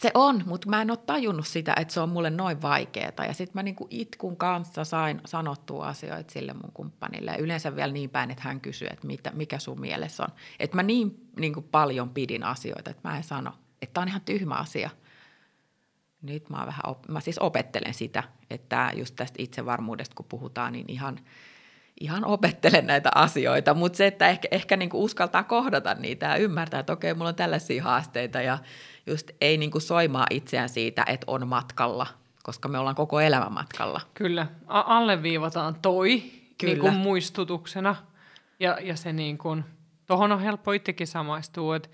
Speaker 2: Se on, mutta mä en ole tajunnut sitä, että se on mulle noin vaikeaa. Ja sitten mä niinku itkun kanssa sain sanottua asioita sille mun kumppanille. Ja yleensä vielä niin päin, että hän kysyy, että mitä, mikä sun mielessä on. Että mä niin niinku paljon pidin asioita, että mä en sano, että tämä on ihan tyhmä asia. Nyt mä, vähän op- mä siis opettelen sitä, että just tästä itsevarmuudesta kun puhutaan, niin ihan, ihan opettelen näitä asioita. Mutta se, että ehkä, ehkä niinku uskaltaa kohdata niitä ja ymmärtää, että okei, mulla on tällaisia haasteita ja – just ei niin kuin soimaa itseään siitä, että on matkalla, koska me ollaan koko elämän matkalla.
Speaker 1: Kyllä, A- alleviivataan toi Kyllä. Niin kuin muistutuksena ja, ja se niin kuin, tohon on helppo itsekin samaistua, että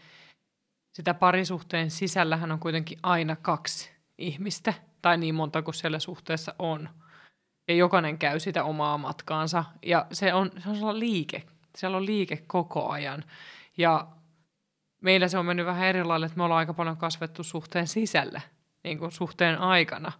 Speaker 1: sitä parisuhteen sisällähän on kuitenkin aina kaksi ihmistä, tai niin monta kuin siellä suhteessa on. Ja jokainen käy sitä omaa matkaansa, ja se on, se on liike. Siellä on liike koko ajan. Ja meillä se on mennyt vähän eri lailla, että me ollaan aika paljon kasvettu suhteen sisällä, niin kuin suhteen aikana.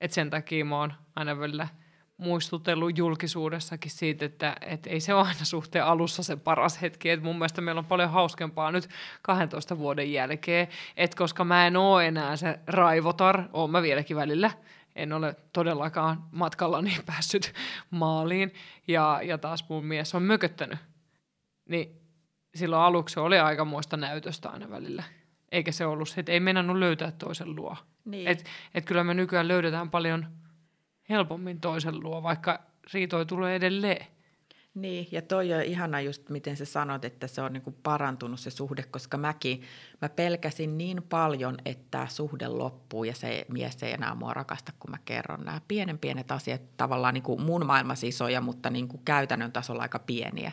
Speaker 1: Et sen takia mä oon aina välillä muistutellut julkisuudessakin siitä, että et ei se ole aina suhteen alussa se paras hetki. Et mun mielestä meillä on paljon hauskempaa nyt 12 vuoden jälkeen, että koska mä en ole enää se raivotar, oon mä vieläkin välillä, en ole todellakaan matkallani päässyt maaliin, ja, ja taas mun mies on mököttänyt. Niin silloin aluksi oli aikamoista näytöstä aina välillä. Eikä se ollut se, että ei meinannut löytää toisen luo. Niin. Et, et kyllä me nykyään löydetään paljon helpommin toisen luo, vaikka riitoi tulee edelleen.
Speaker 2: Niin, ja toi on ihana just, miten sä sanot, että se on niinku parantunut se suhde, koska mäkin, mä pelkäsin niin paljon, että suhde loppuu ja se mies ei enää mua rakasta, kun mä kerron nämä pienen pienet asiat, tavallaan niinku mun maailmassa isoja, mutta niinku käytännön tasolla aika pieniä.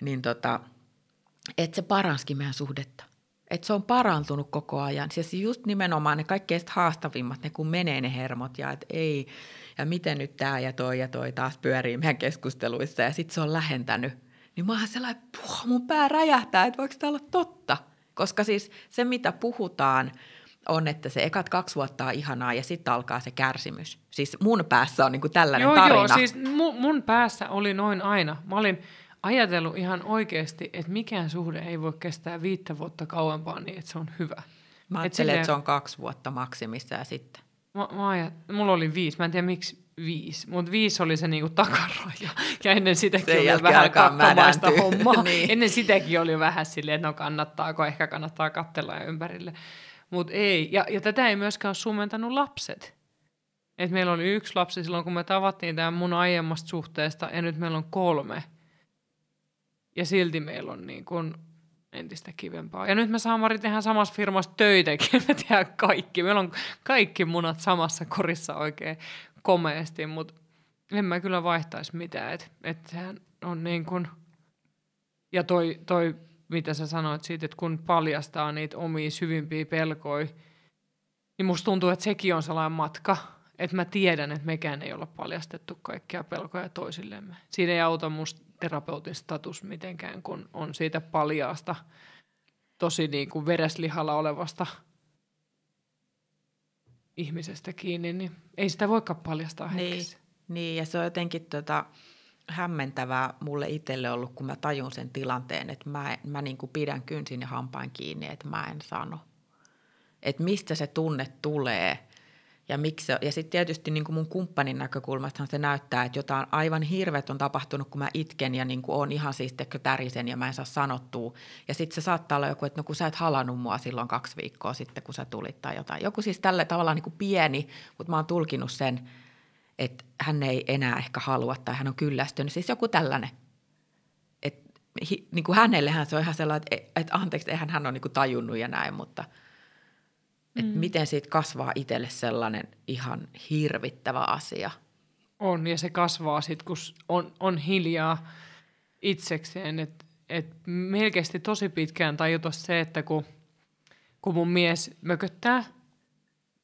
Speaker 2: Niin tota, että se paransikin meidän suhdetta. Että se on parantunut koko ajan. Siis just nimenomaan ne kaikkein haastavimmat, ne kun menee ne hermot ja että ei, ja miten nyt tämä ja toi ja toi taas pyörii meidän keskusteluissa ja sitten se on lähentänyt. Niin mä oon sellainen, puh, mun pää räjähtää, että voiko tämä olla totta? Koska siis se, mitä puhutaan, on, että se ekat kaksi vuotta on ihanaa ja sitten alkaa se kärsimys. Siis mun päässä on niinku tällainen
Speaker 1: joo,
Speaker 2: tarina.
Speaker 1: Joo, siis mun, mun päässä oli noin aina. Mä olin ajatellut ihan oikeasti, että mikään suhde ei voi kestää viittä vuotta kauempaa niin, että se on hyvä.
Speaker 2: Mä ajattelen, että se on kaksi vuotta maksimissa ja sitten.
Speaker 1: Mä, mä ajat, mulla oli viisi, mä en tiedä miksi viisi, mutta viisi oli se niinku takaraja. Ja ennen sitäkin Sen oli vähän kattomaista hommaa. niin. Ennen sitäkin oli vähän silleen, että no kannattaako, ehkä kannattaa katsella ja ympärille. Mutta ei, ja, ja tätä ei myöskään ole sumentanut lapset. Et meillä oli yksi lapsi silloin, kun me tavattiin tämän mun aiemmasta suhteesta, ja nyt meillä on kolme – ja silti meillä on niin kuin entistä kivempaa. Ja nyt me Samari tehdään samassa firmassa töitäkin, me tehdään kaikki. Meillä on kaikki munat samassa korissa oikein komeasti, mutta en mä kyllä vaihtaisi mitään. Et, et sehän on niin kuin, ja toi, toi mitä sä sanoit siitä, että kun paljastaa niitä omia syvimpiä pelkoja, niin musta tuntuu, että sekin on sellainen matka, että mä tiedän, että mekään ei olla paljastettu kaikkia pelkoja toisillemme. Siinä ei auta musta terapeutin status mitenkään, kun on siitä paljaasta, tosi niin kuin vereslihalla olevasta ihmisestä kiinni, niin ei sitä voikaan paljastaa hetkessä.
Speaker 2: Niin, niin ja se on jotenkin tota, hämmentävää mulle itselle ollut, kun mä tajun sen tilanteen, että mä, mä niin kuin pidän kynsin ja hampain kiinni, että mä en sano. Että mistä se tunne tulee – ja, miksi, ja sitten tietysti niin kuin mun kumppanin näkökulmasta se näyttää, että jotain aivan hirvet on tapahtunut, kun mä itken ja niin kuin on ihan siis tärisen ja mä en saa sanottua. Ja sitten se saattaa olla joku, että no kun sä et halannut mua silloin kaksi viikkoa sitten, kun sä tulit tai jotain. Joku siis tällä tavalla niin kuin pieni, mutta mä oon tulkinut sen, että hän ei enää ehkä halua tai hän on kyllästynyt. Siis joku tällainen. Et, niin kuin hänellehän se on ihan sellainen, että, että anteeksi, eihän hän ole niin kuin tajunnut ja näin, mutta – että mm. miten siitä kasvaa itselle sellainen ihan hirvittävä asia.
Speaker 1: On, ja se kasvaa sitten, kun on, on hiljaa itsekseen. Että et melkeästi tosi pitkään tajuta se, että kun, kun mun mies mököttää,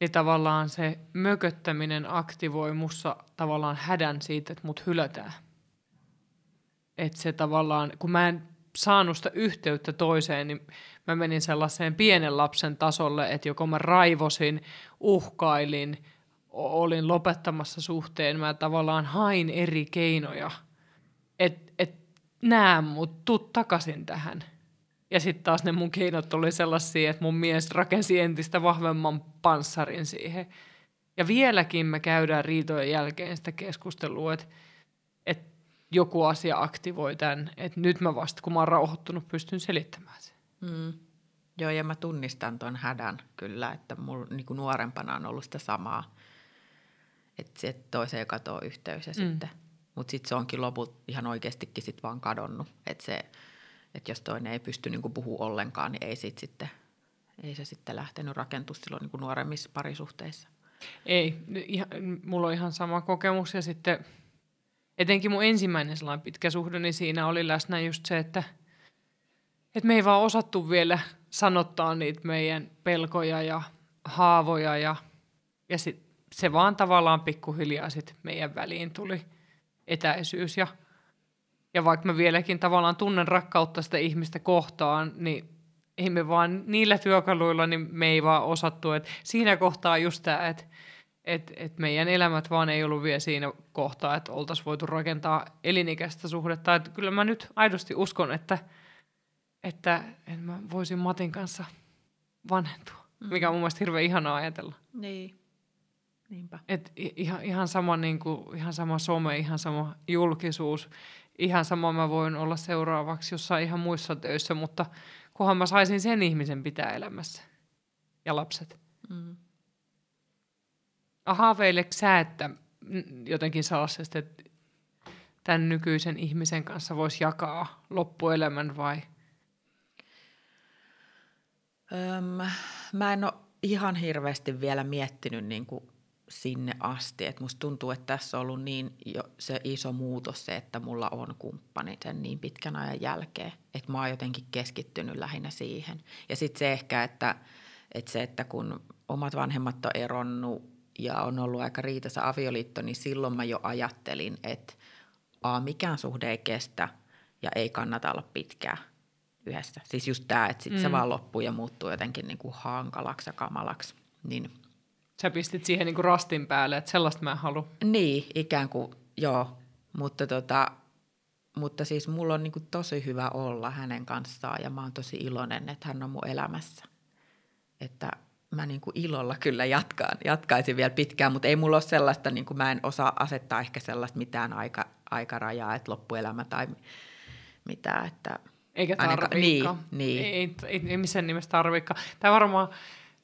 Speaker 1: niin tavallaan se mököttäminen aktivoi mussa tavallaan hädän siitä, että mut hylätään. Että se tavallaan, kun mä en saanut sitä yhteyttä toiseen, niin mä menin sellaiseen pienen lapsen tasolle, että joko mä raivosin, uhkailin, olin lopettamassa suhteen, mä tavallaan hain eri keinoja, että et, näe mut, tuu takaisin tähän. Ja sitten taas ne mun keinot oli sellaisia, että mun mies rakensi entistä vahvemman panssarin siihen. Ja vieläkin me käydään riitojen jälkeen sitä keskustelua, että, että joku asia aktivoi tämän, että nyt mä vasta, kun mä oon rauhoittunut, pystyn selittämään sen.
Speaker 2: Mm. Joo, ja mä tunnistan ton hädän kyllä, että mulla niin kuin nuorempana on ollut sitä samaa, että se toiseen katoo yhteys ja mm. sitten, mutta sitten se onkin loput ihan oikeastikin sit vaan kadonnut, että se, että jos toinen ei pysty niin puhumaan ollenkaan, niin ei sit sitten, ei se sitten lähtenyt rakentua silloin niin kuin nuoremmissa parisuhteissa.
Speaker 1: Ei, ihan, mulla on ihan sama kokemus ja sitten etenkin mun ensimmäinen sellainen pitkä suhde, niin siinä oli läsnä just se, että, että me ei vaan osattu vielä sanottaa niitä meidän pelkoja ja haavoja ja, ja sit se vaan tavallaan pikkuhiljaa sit meidän väliin tuli etäisyys ja, ja vaikka mä vieläkin tavallaan tunnen rakkautta sitä ihmistä kohtaan, niin ei me vaan niillä työkaluilla, niin me ei vaan osattu, että siinä kohtaa just tämä, että et, et meidän elämät vaan ei ollut vielä siinä kohtaa, että oltaisiin voitu rakentaa elinikäistä suhdetta. Et kyllä mä nyt aidosti uskon, että, että, että mä voisin Matin kanssa vanhentua, mm. mikä on mun mielestä hirveän ihanaa ajatella.
Speaker 2: Niin. Niinpä.
Speaker 1: Et ihan, ihan, sama, niin kuin, ihan sama some, ihan sama julkisuus, ihan sama mä voin olla seuraavaksi jossain ihan muissa töissä, mutta kunhan mä saisin sen ihmisen pitää elämässä ja lapset. Mm haaveileeko sä, että jotenkin sellaisesta, että tämän nykyisen ihmisen kanssa voisi jakaa loppuelämän vai?
Speaker 2: Öm, mä en ole ihan hirveästi vielä miettinyt niin kuin sinne asti. Et musta tuntuu, että tässä on ollut niin jo se iso muutos se, että mulla on kumppani sen niin pitkän ajan jälkeen. Että mä oon jotenkin keskittynyt lähinnä siihen. Ja sitten se ehkä, että, että se, että kun omat vanhemmat on eronnut ja on ollut aika riitasa avioliitto, niin silloin mä jo ajattelin, että a, mikään suhde ei kestä ja ei kannata olla pitkää yhdessä. Siis just tämä, että sitten mm. se vaan loppuu ja muuttuu jotenkin niin kuin hankalaksi ja kamalaksi. Niin.
Speaker 1: Sä pistit siihen niin kuin rastin päälle, että sellaista mä en halua.
Speaker 2: Niin, ikään kuin, joo. Mutta, tota, mutta siis mulla on niin kuin tosi hyvä olla hänen kanssaan ja mä oon tosi iloinen, että hän on mun elämässä. Että mä niin kuin ilolla kyllä jatkaan, jatkaisin vielä pitkään, mutta ei mulla ole sellaista, niin kuin mä en osaa asettaa ehkä sellaista mitään aika, aikarajaa, että loppuelämä tai mitään. Että
Speaker 1: Eikä tarvikaan. Niin, niin. Ei, ei, ei, missään nimessä tarvikaan. Tämä varmaan,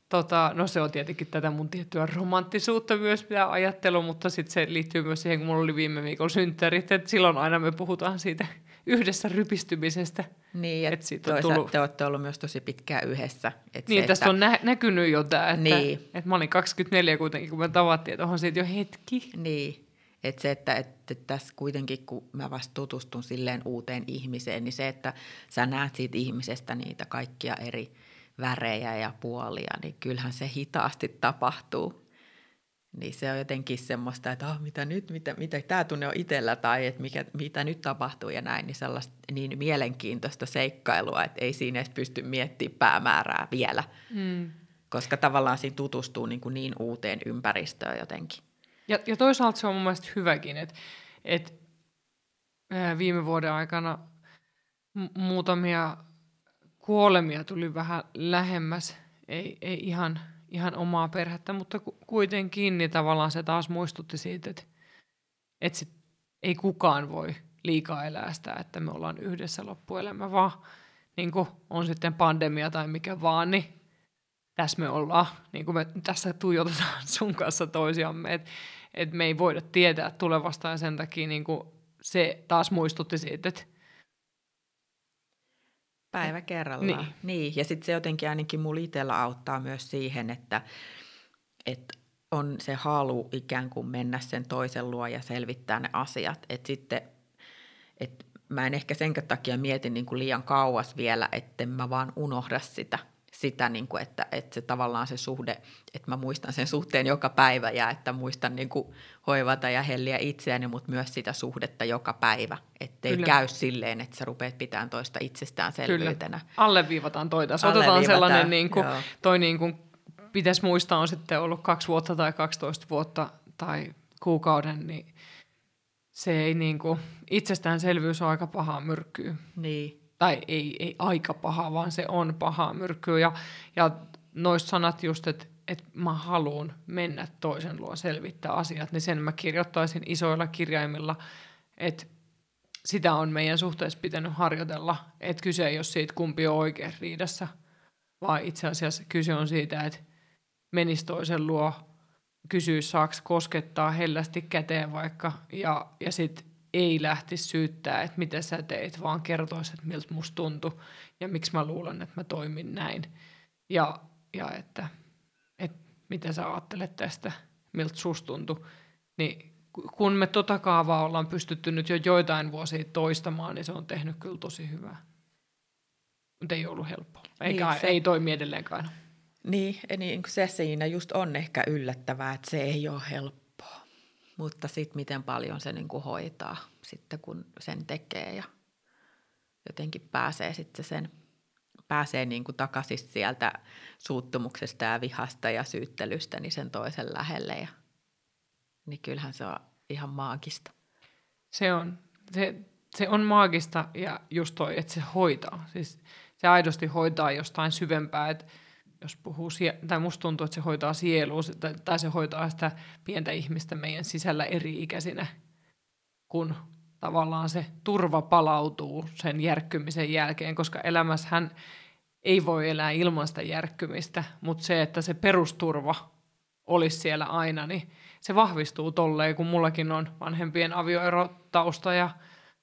Speaker 1: tota, no se on tietenkin tätä mun tiettyä romanttisuutta myös, mitä ajattelu, mutta sitten se liittyy myös siihen, kun mulla oli viime viikolla synttärit, että silloin aina me puhutaan siitä yhdessä rypistymisestä.
Speaker 2: Niin, että et tullut... te olette ollut myös tosi pitkään yhdessä.
Speaker 1: Et niin, se, tästä että... on nä- näkynyt jo tämä, että, niin. että mä olin 24 kuitenkin, kun me tavattiin, että onhan siitä jo hetki.
Speaker 2: Niin, Että se, että, että tässä kuitenkin, kun mä vasta tutustun silleen uuteen ihmiseen, niin se, että sä näet siitä ihmisestä niitä kaikkia eri värejä ja puolia, niin kyllähän se hitaasti tapahtuu. Niin se on jotenkin semmoista, että oh, mitä nyt, mitä, mitä tämä tunne on itsellä tai että mikä, mitä nyt tapahtuu ja näin, niin sellaista niin mielenkiintoista seikkailua, että ei siinä edes pysty miettimään päämäärää vielä, mm. koska tavallaan siinä tutustuu niin, kuin niin uuteen ympäristöön jotenkin.
Speaker 1: Ja, ja toisaalta se on mun mielestä hyväkin, että, että viime vuoden aikana m- muutamia kuolemia tuli vähän lähemmäs, ei, ei ihan, ihan omaa perhettä, mutta kuitenkin niin tavallaan se taas muistutti siitä, että, että sit ei kukaan voi liikaa elää sitä, että me ollaan yhdessä loppuelämä, vaan niin on sitten pandemia tai mikä vaan, niin tässä me ollaan, niin kuin me tässä tuijotetaan sun kanssa toisiamme, että et me ei voida tietää tulevasta ja sen takia niin kuin se taas muistutti siitä, että
Speaker 2: Päivä kerrallaan. Niin. niin. Ja sitten se jotenkin ainakin mulla itsellä auttaa myös siihen, että, että on se halu ikään kuin mennä sen toisen luo ja selvittää ne asiat. Että sitten, että mä en ehkä sen takia mietin niin kuin liian kauas vielä, että mä vaan unohda sitä – sitä, niin kuin, että, että se tavallaan se suhde, että mä muistan sen suhteen joka päivä ja että muistan niin kuin hoivata ja helliä itseäni, mutta myös sitä suhdetta joka päivä. Että ei käy silleen, että sä rupeat pitämään toista itsestäänselvyytenä.
Speaker 1: Kyllä. Alleviivataan toita. Otetaan sellainen, niin kuin, toi niin kuin pitäisi muistaa on sitten ollut kaksi vuotta tai 12 vuotta tai kuukauden, niin se ei niin kuin, itsestäänselvyys on aika pahaa myrkkyä.
Speaker 2: Niin
Speaker 1: tai ei, ei aika paha, vaan se on paha myrkkyä. Ja, ja noista sanat just, että että mä haluan mennä toisen luo selvittää asiat, niin sen mä kirjoittaisin isoilla kirjaimilla, että sitä on meidän suhteessa pitänyt harjoitella, että kyse ei ole siitä, kumpi on oikein riidassa, vaan itse asiassa kyse on siitä, että menisi toisen luo, kysyisi saaks koskettaa hellästi käteen vaikka, ja, ja sitten ei lähtisi syyttää, että mitä sä teit, vaan kertoisi, että miltä musta tuntui ja miksi mä luulen, että mä toimin näin. Ja, ja että, että mitä sä ajattelet tästä, miltä susta tuntui. Niin kun me tota kaavaa ollaan pystytty nyt jo joitain vuosia toistamaan, niin se on tehnyt kyllä tosi hyvää. Mutta ei ollut helppoa. Eikä, niin, se... Ei toimi edelleenkaan.
Speaker 2: Niin, niin se siinä just on ehkä yllättävää, että se ei ole helppoa mutta sitten miten paljon se niin kuin hoitaa sitten, kun sen tekee ja jotenkin pääsee sitten sen pääsee niin kuin takaisin sieltä suuttumuksesta ja vihasta ja syyttelystä niin sen toisen lähelle. Ja, niin kyllähän se on ihan maagista.
Speaker 1: Se on. Se, se on maagista ja just toi, että se hoitaa. Siis se aidosti hoitaa jostain syvempää. Että jos puhuu, tai musta tuntuu, että se hoitaa sielua, tai se hoitaa sitä pientä ihmistä meidän sisällä eri-ikäisinä, kun tavallaan se turva palautuu sen järkkymisen jälkeen, koska elämässähän ei voi elää ilman sitä järkkymistä, mutta se, että se perusturva olisi siellä aina, niin se vahvistuu tolleen, kun mullakin on vanhempien avioerotausta ja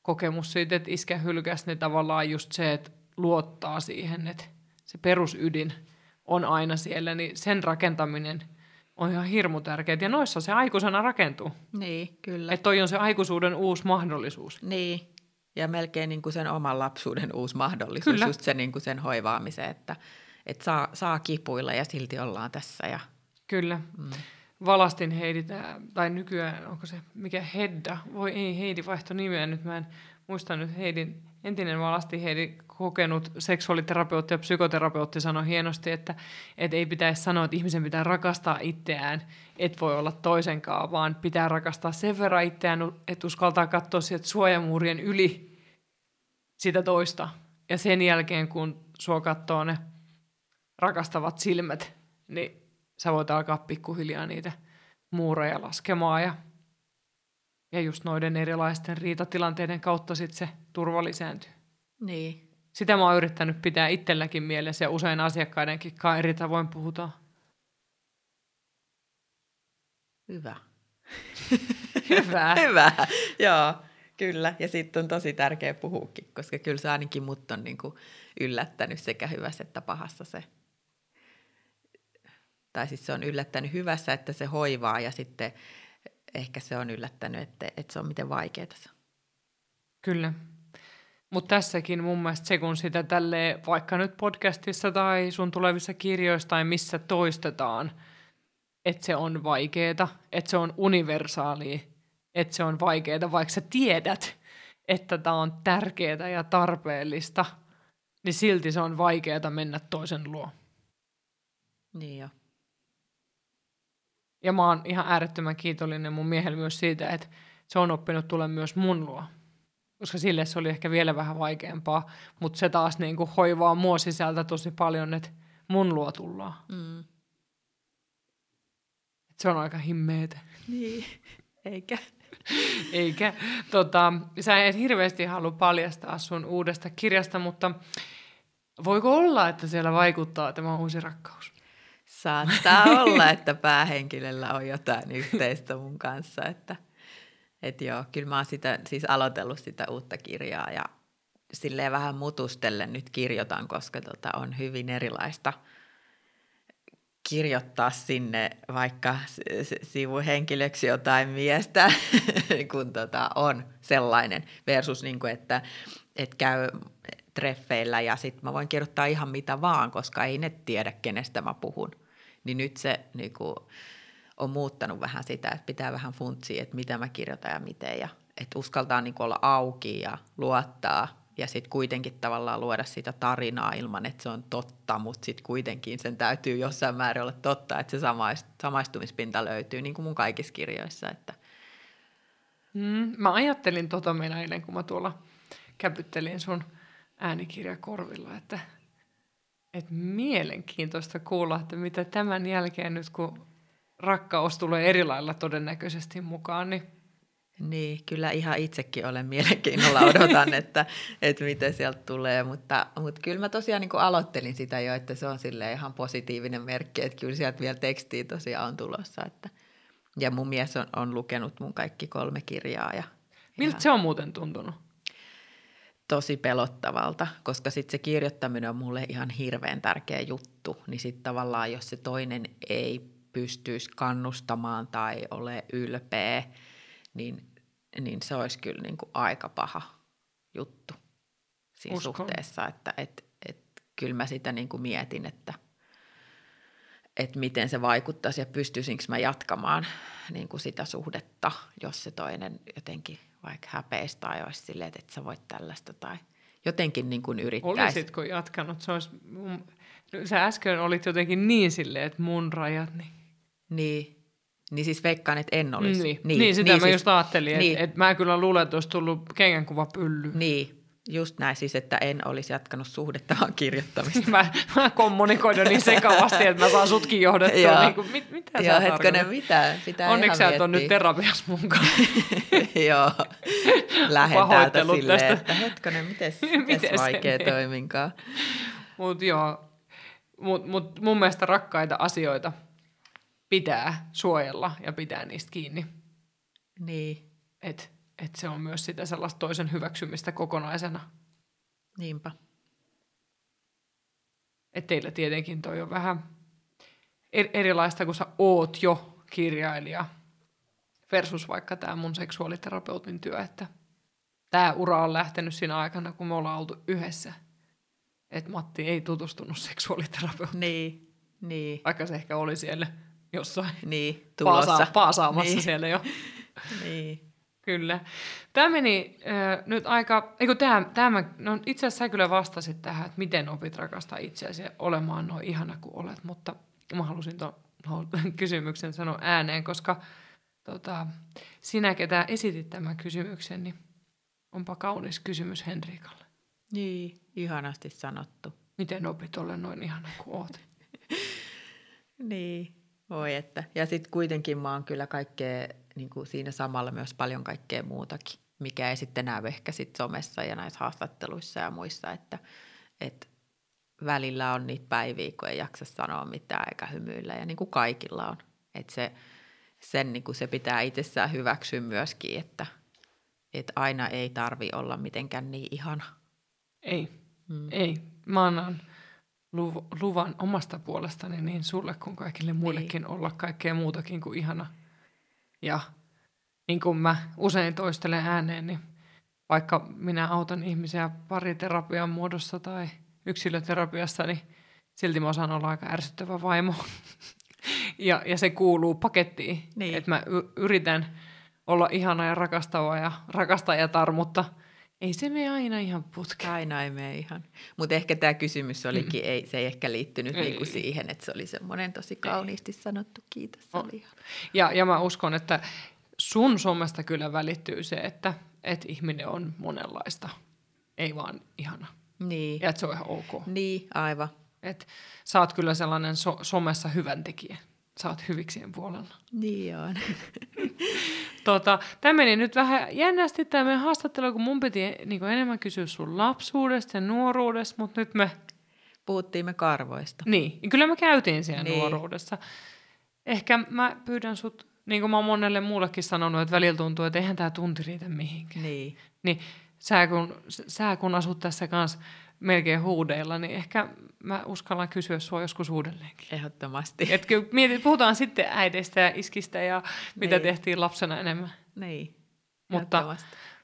Speaker 1: kokemus siitä, että iskä hylkäs, niin tavallaan just se, että luottaa siihen, että se perusydin – on aina siellä, niin sen rakentaminen on ihan hirmu tärkeää. Ja noissa se aikuisena rakentuu.
Speaker 2: Niin, kyllä.
Speaker 1: Että toi on se aikuisuuden uusi mahdollisuus.
Speaker 2: Niin, ja melkein niin kuin sen oman lapsuuden uusi mahdollisuus, kyllä. just se niin kuin sen hoivaamiseen, että, että saa, saa kipuilla ja silti ollaan tässä. Ja...
Speaker 1: Kyllä. Mm. Valastin Heidi, tai nykyään, onko se mikä Hedda? Voi ei, Heidi vaihto nimeä nyt, mä en muista nyt Heidin entinen valasti Heidi kokenut seksuaaliterapeutti ja psykoterapeutti sanoi hienosti, että, että ei pitäisi sanoa, että ihmisen pitää rakastaa itseään, et voi olla toisenkaan, vaan pitää rakastaa sen verran itseään, että uskaltaa katsoa sieltä suojamuurien yli sitä toista. Ja sen jälkeen, kun sua katsoo ne rakastavat silmät, niin sä voit alkaa pikkuhiljaa niitä muureja laskemaan ja ja just noiden erilaisten riitatilanteiden kautta sit se turva lisääntyy.
Speaker 2: Niin.
Speaker 1: Sitä mä oon yrittänyt pitää itselläkin mielessä ja usein asiakkaidenkin eri tavoin puhutaan.
Speaker 2: Hyvä.
Speaker 1: Hyvä.
Speaker 2: Hyvä, joo, kyllä. Ja sitten on tosi tärkeä puhukin, koska kyllä se ainakin mut on niinku yllättänyt sekä hyvässä että pahassa se. Tai siis se on yllättänyt hyvässä, että se hoivaa ja sitten ehkä se on yllättänyt, että, että se on miten vaikeaa.
Speaker 1: Kyllä. Mutta tässäkin mun mielestä se, kun sitä tälle vaikka nyt podcastissa tai sun tulevissa kirjoissa tai missä toistetaan, että se on vaikeeta, että se on universaalia, että se on vaikeeta, vaikka sä tiedät, että tämä on tärkeää ja tarpeellista, niin silti se on vaikeaa mennä toisen luo.
Speaker 2: Niin jo.
Speaker 1: Ja mä oon ihan äärettömän kiitollinen mun miehelle myös siitä, että se on oppinut tulla myös mun luo. Koska sille se oli ehkä vielä vähän vaikeampaa, mutta se taas niin kuin hoivaa mua sisältä tosi paljon, että mun luo tullaan.
Speaker 2: Mm.
Speaker 1: Et se on aika himmeetä.
Speaker 2: Niin, eikä.
Speaker 1: Eikä. Tota, sä et hirveästi halua paljastaa sun uudesta kirjasta, mutta voiko olla, että siellä vaikuttaa tämä uusi rakkaus?
Speaker 2: Saattaa olla, että päähenkilöllä on jotain yhteistä mun kanssa, että et joo, kyllä mä oon sitä, siis aloitellut sitä uutta kirjaa ja silleen vähän mutustellen nyt kirjoitan, koska tota on hyvin erilaista kirjoittaa sinne vaikka sivuhenkilöksi jotain miestä, kun tota on sellainen versus niin kuin, että, että käy treffeillä ja sitten mä voin kirjoittaa ihan mitä vaan, koska ei ne tiedä, kenestä mä puhun. Niin nyt se niin kuin, on muuttanut vähän sitä, että pitää vähän funtsia, että mitä mä kirjoitan ja miten. Ja että uskaltaa niin olla auki ja luottaa ja sitten kuitenkin tavallaan luoda sitä tarinaa ilman, että se on totta, mutta sitten kuitenkin sen täytyy jossain määrin olla totta, että se samaistumispinta löytyy, niin kuin mun kaikissa kirjoissa. Että.
Speaker 1: Mm, mä ajattelin tota meidän ennen kuin mä tuolla käpyttelin sun – äänikirja korvilla, että, että mielenkiintoista kuulla, että mitä tämän jälkeen nyt kun rakkaus tulee eri lailla todennäköisesti mukaan, niin
Speaker 2: niin, kyllä ihan itsekin olen mielenkiinnolla odotan, että, että miten sieltä tulee, mutta, mutta kyllä mä tosiaan niin aloittelin sitä jo, että se on sille ihan positiivinen merkki, että kyllä sieltä vielä tekstiä tosiaan on tulossa. Että, ja mun mies on, on lukenut mun kaikki kolme kirjaa. Ja,
Speaker 1: Miltä ja... se on muuten tuntunut?
Speaker 2: tosi pelottavalta, koska sitten se kirjoittaminen on mulle ihan hirveän tärkeä juttu, niin sitten tavallaan jos se toinen ei pystyisi kannustamaan tai ole ylpeä, niin, niin se olisi kyllä niin kuin aika paha juttu siinä Uskon. suhteessa, että et, et, kyllä mä sitä niin kuin mietin, että et miten se vaikuttaisi ja pystyisinkö mä jatkamaan niin kuin sitä suhdetta, jos se toinen jotenkin vaikka häpeistä tai olisi silleen, että et sä voit tällaista tai jotenkin niin kuin yrittäisi.
Speaker 1: Olisitko jatkanut? Se olisi, mun, sä äsken olit jotenkin niin silleen, että mun rajat, niin...
Speaker 2: Niin, niin siis veikkaan, että en olisi.
Speaker 1: Niin, niin, niin sitä niin, mä siis, just ajattelin, niin. että, että mä kyllä luulen, että olisi tullut kengänkuva pylly.
Speaker 2: Niin, Just näin siis, että en olisi jatkanut suhdetta, vaan kirjoittamista.
Speaker 1: mä, mä kommunikoin niin sekavasti, että mä saan sutkin johdettua. niin kuin, mit, mitä
Speaker 2: Joo, hetkonen, mitä? Pitää
Speaker 1: Onneksi sä et ole nyt terapias mun kanssa.
Speaker 2: Joo, lähden täältä silleen, tästä. että hetkonen, mites, mites vaikea toiminkaan.
Speaker 1: Mutta joo, mut, mut mun mielestä rakkaita asioita pitää suojella ja pitää niistä kiinni.
Speaker 2: Niin.
Speaker 1: Et että se on myös sitä sellaista toisen hyväksymistä kokonaisena.
Speaker 2: Niinpä.
Speaker 1: Et teillä tietenkin toi on vähän erilaista, kun sä oot jo kirjailija versus vaikka tämä mun seksuaaliterapeutin työ, että tämä ura on lähtenyt siinä aikana, kun me ollaan oltu yhdessä. Että Matti ei tutustunut seksuaaliterapeutiin.
Speaker 2: Niin, niin.
Speaker 1: Vaikka se ehkä oli siellä jossain
Speaker 2: niin, tulossa. Paasa-
Speaker 1: paasaamassa
Speaker 2: niin.
Speaker 1: siellä jo.
Speaker 2: niin.
Speaker 1: Kyllä. Tämä meni äh, nyt aika, eikö tämä, tämä no itse asiassa sä kyllä vastasit tähän, että miten opit rakastaa itseäsi olemaan noin ihana kuin olet, mutta mä halusin tuon no, kysymyksen sanoa ääneen, koska tota, sinä, ketä esitit tämän kysymyksen, niin onpa kaunis kysymys Henrikalle.
Speaker 2: Niin, ihanasti sanottu.
Speaker 1: Miten opit olla noin ihana kuin oot?
Speaker 2: niin, voi että. Ja sitten kuitenkin mä oon kyllä kaikkea niin kuin siinä samalla myös paljon kaikkea muutakin, mikä ei sitten näy ehkä sit somessa ja näissä haastatteluissa ja muissa, että, että välillä on niitä päiviä, kun ei jaksa sanoa mitään eikä hymyillä ja niin kuin kaikilla on. Että se, sen niin kuin se pitää itsessään hyväksyä myöskin, että, että aina ei tarvi olla mitenkään niin ihana.
Speaker 1: Ei, mm. ei. Mä annan luvan omasta puolestani niin sulle kuin kaikille muillekin niin. olla kaikkea muutakin kuin ihana – ja niin kuin mä usein toistelen ääneen, niin vaikka minä autan ihmisiä pariterapian muodossa tai yksilöterapiassa, niin silti mä osaan olla aika ärsyttävä vaimo. ja, ja se kuuluu pakettiin, niin. että mä y- yritän olla ihana ja rakastava ja rakastajatar, mutta ei se mene aina ihan putkeen.
Speaker 2: Aina ei mene ihan. Mutta ehkä tämä kysymys olikin, mm. ei, se ei ehkä liittynyt ei. Niinku siihen, että se oli semmoinen tosi kauniisti ei. sanottu. Kiitos, se oli ihan.
Speaker 1: Ja, ja mä uskon, että sun somesta kyllä välittyy se, että, että ihminen on monenlaista, ei vaan ihana.
Speaker 2: Niin.
Speaker 1: Ja että se on ihan ok.
Speaker 2: Niin, aivan.
Speaker 1: Et sä oot kyllä sellainen so- somessa hyvän tekijä. Sä oot hyviksien puolella.
Speaker 2: Niin on.
Speaker 1: tota, tämä meni nyt vähän jännästi tämä meidän haastattelu, kun mun piti niin enemmän kysyä sun lapsuudesta ja nuoruudesta, mutta nyt me...
Speaker 2: Puhuttiin me karvoista.
Speaker 1: Niin, kyllä me käytiin siellä niin. nuoruudessa. Ehkä mä pyydän sut, niin kuin mä oon monelle muullekin sanonut, että välillä tuntuu, että eihän tämä tunti riitä mihinkään.
Speaker 2: Niin.
Speaker 1: Niin sä kun, sä kun asut tässä kanssa melkein huudeilla, niin ehkä mä uskallan kysyä sua joskus uudelleenkin.
Speaker 2: Ehdottomasti.
Speaker 1: Et kyllä mietit, puhutaan sitten äideistä ja iskistä ja mitä niin. tehtiin lapsena enemmän.
Speaker 2: Niin,
Speaker 1: Mutta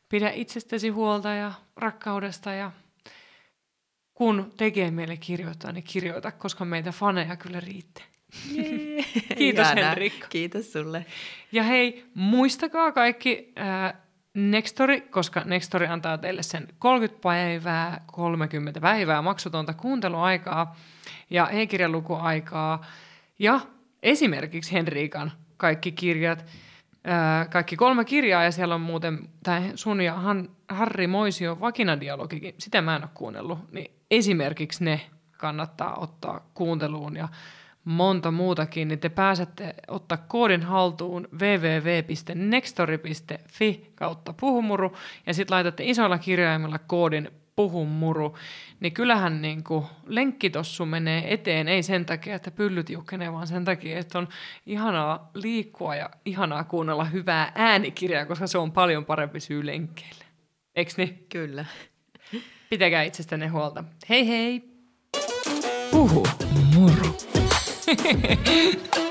Speaker 1: pidä itsestäsi huolta ja rakkaudesta ja kun tekee meille kirjoittaa, niin kirjoita, koska meitä faneja kyllä riittää. Kiitos Henrikka.
Speaker 2: Kiitos sulle.
Speaker 1: Ja hei, muistakaa kaikki äh, Nextori, koska Nextori antaa teille sen 30 päivää, 30 päivää maksutonta kuunteluaikaa ja e-kirjalukuaikaa ja esimerkiksi Henriikan kaikki kirjat, kaikki kolme kirjaa ja siellä on muuten tämä sun ja Han, Harri Moisio vakinadialogikin, sitä mä en ole kuunnellut, niin esimerkiksi ne kannattaa ottaa kuunteluun ja monta muutakin, niin te pääsette ottaa koodin haltuun www.nextori.fi kautta puhumuru ja sitten laitatte isoilla kirjaimilla koodin puhumuru, niin kyllähän niin kuin lenkkitossu menee eteen, ei sen takia, että pyllyt jukkenee, vaan sen takia, että on ihanaa liikkua ja ihanaa kuunnella hyvää äänikirjaa, koska se on paljon parempi syy lenkkeille. Eiks niin?
Speaker 2: Kyllä.
Speaker 1: Pitäkää itsestänne huolta. Hei hei! Puhu 嘿嘿嘿。